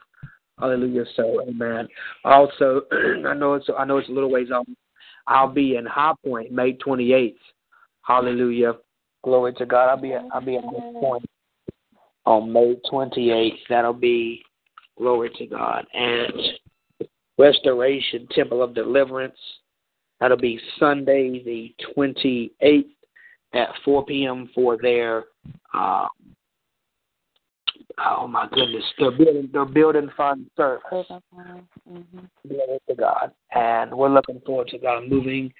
Hallelujah. So, amen. Also, I know it's I know it's a little ways off. I'll be in High Point May 28th. Hallelujah. Glory to God. I'll be at, I'll be at this point on May 28th. That'll be, glory to God, and Restoration Temple of Deliverance. That'll be Sunday, the 28th at 4 p.m. for their, uh, oh my goodness, their building, their building fund service. Mm-hmm. Glory to God. And we're looking forward to God moving.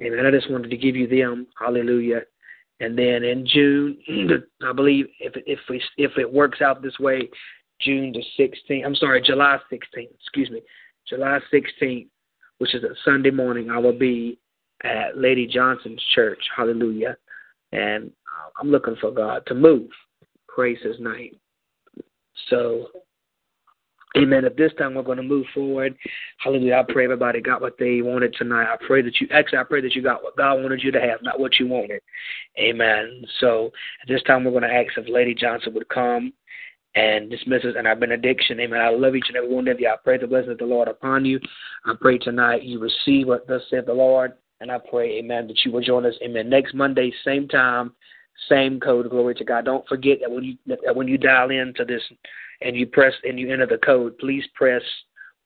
And I just wanted to give you them. Hallelujah. And then in June, I believe if if we if it works out this way, June the 16th. I'm sorry, July 16th. Excuse me, July 16th, which is a Sunday morning. I will be at Lady Johnson's church. Hallelujah. And I'm looking for God to move. Praise His name. So Amen. At this time, we're going to move forward. Hallelujah. I pray everybody got what they wanted tonight. I pray that you, actually, I pray that you got what God wanted you to have, not what you wanted. Amen. So at this time, we're going to ask if Lady Johnson would come and dismiss us in our benediction. Amen. I love each and every one of you. I pray the blessing of the Lord upon you. I pray tonight you receive what thus said the Lord. And I pray, amen, that you will join us, amen, next Monday, same time, same code. Glory to God. Don't forget that when you that when you dial into this and you press and you enter the code, please press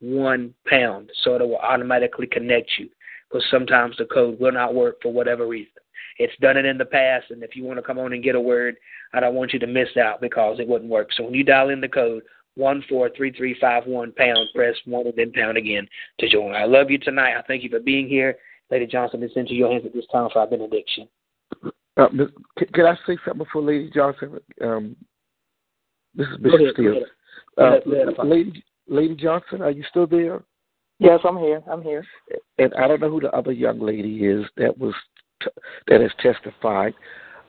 one pound so it will automatically connect you. Because sometimes the code will not work for whatever reason. It's done it in the past, and if you want to come on and get a word, I don't want you to miss out because it wouldn't work. So when you dial in the code one four three three five one pound, press one and then pound again to join. I love you tonight. I thank you for being here. Lady Johnson, it's into your hands at this time for our benediction. Uh, can I say something before Lady Johnson? Um, this is Bishop Steele. Uh, Lady, Lady Johnson, are you still there? Yes, I'm here. I'm here. And I don't know who the other young lady is that was t- that has testified.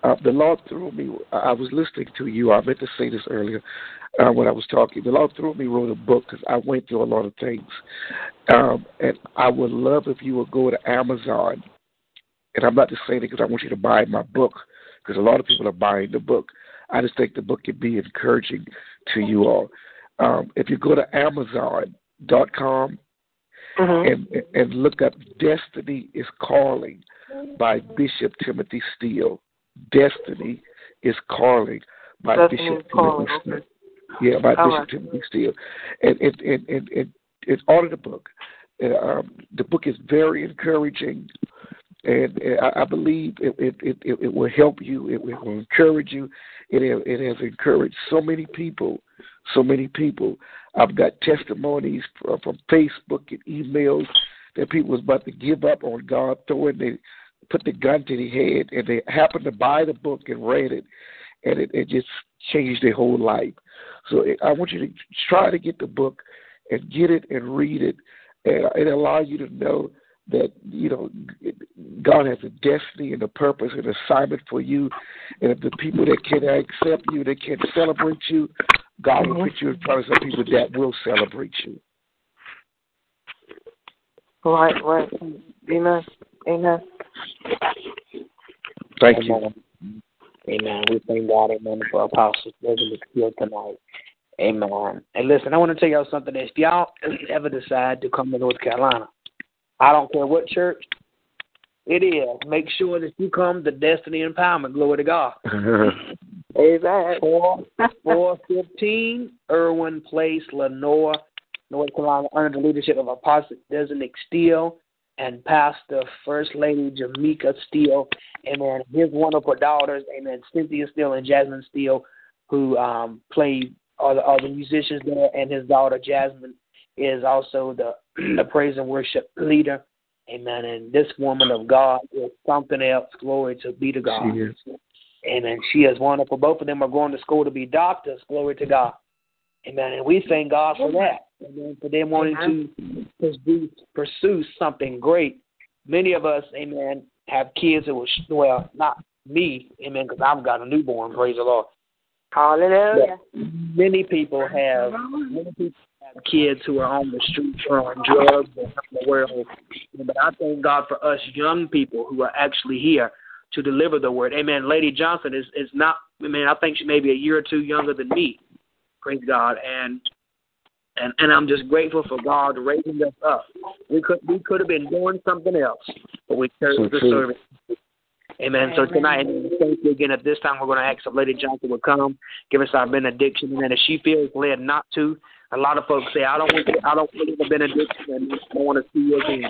Uh, the Lord through me. I was listening to you. I meant to say this earlier uh, when I was talking. The Lord through me wrote a book because I went through a lot of things, um, and I would love if you would go to Amazon. And I'm not just saying it because I want you to buy my book because a lot of people are buying the book. I just think the book can be encouraging to you all. Um, if you go to Amazon.com mm-hmm. and and look up "Destiny is Calling" by Bishop Timothy Steele. "Destiny is Calling" by Destiny Bishop calling. Timothy Steele. Yeah, by All Bishop right. Timothy Steele. And and and and, and, and order the book. Uh, um, the book is very encouraging and I, believe it, it, it, it will help you. It will encourage you. It it has encouraged so many people, so many people. I've got testimonies from, from Facebook and emails that people was about to give up on God, throwing they put the gun to their head, and they happened to buy the book and read it, and it, it just changed their whole life. So I want you to try to get the book and get it and read it, and it allow you to know that you know God has a destiny and a purpose and assignment for you, and if the people that can't accept you, that can't celebrate you, God will put you in front of some people that will celebrate you. Right, right. Amen. Amen. Thank Amen. Amen. We thank God, amen, for Apostles Beverly here tonight. Amen. And listen, I want to tell y'all something. If y'all ever decide to come to North Carolina, I don't care what church it is, make sure that you come to Destiny Empowerment. Glory to God. Amen. Four four fifteen Irwin Place, Lenoir, North Carolina, under the leadership of Apostle Desmond Steele and Pastor First Lady Jamaica Steele, amen. His wonderful daughters, amen, Cynthia Steele and Jasmine Steele, who um played are the, are the musicians there, and his daughter Jasmine is also the the praise and worship leader. Amen. And this woman of God is something else. Glory to be to God. She is. Amen. She is wonderful. Both of them are going to school to be doctors. Glory to God. Amen. And we thank God for that. Amen. For them wanting to pursue, pursue something great. Many of us, amen, have kids that will, well, not me, amen, because I've got a newborn, praise the Lord. Hallelujah. But many people have many people have kids who are on the streets or on drugs or in the world. But I thank God for us young people who are actually here to deliver the word. Amen. Lady Johnson is is not. I mean, I think she may be a year or two younger than me. Praise God. And and and I'm just grateful for God raising us up. We could we could have been doing something else, but we chose So the true. service. Amen. So tonight, and thank you again. At this time, we're going to ask if Lady Johnson would come, give us our benediction, and if she feels led not to, a lot of folks say, "I don't want, to, I don't want the benediction, and I don't want to see you again."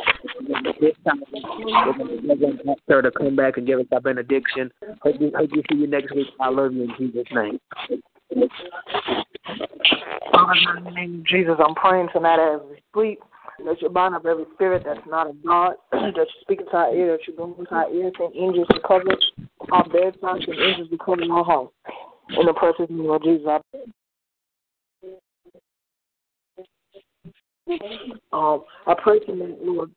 This time, we're going to ask her to come back and give us our benediction. Hope you, hope you see you next week. I love you in Jesus' name. Father, in the name of Jesus, I'm praying tonight as we sleep that you bind up every spirit that's not of God, that you speak into our ear, that you bring into our ears, and angels to cover our bedsides and angels to cover our house. In the precious name of Jesus, I um, I pray tonight, Lord,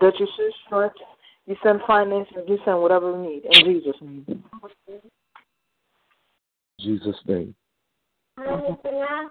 that you send strength, you send finances, you send whatever we need. In Jesus' name. Jesus' name. I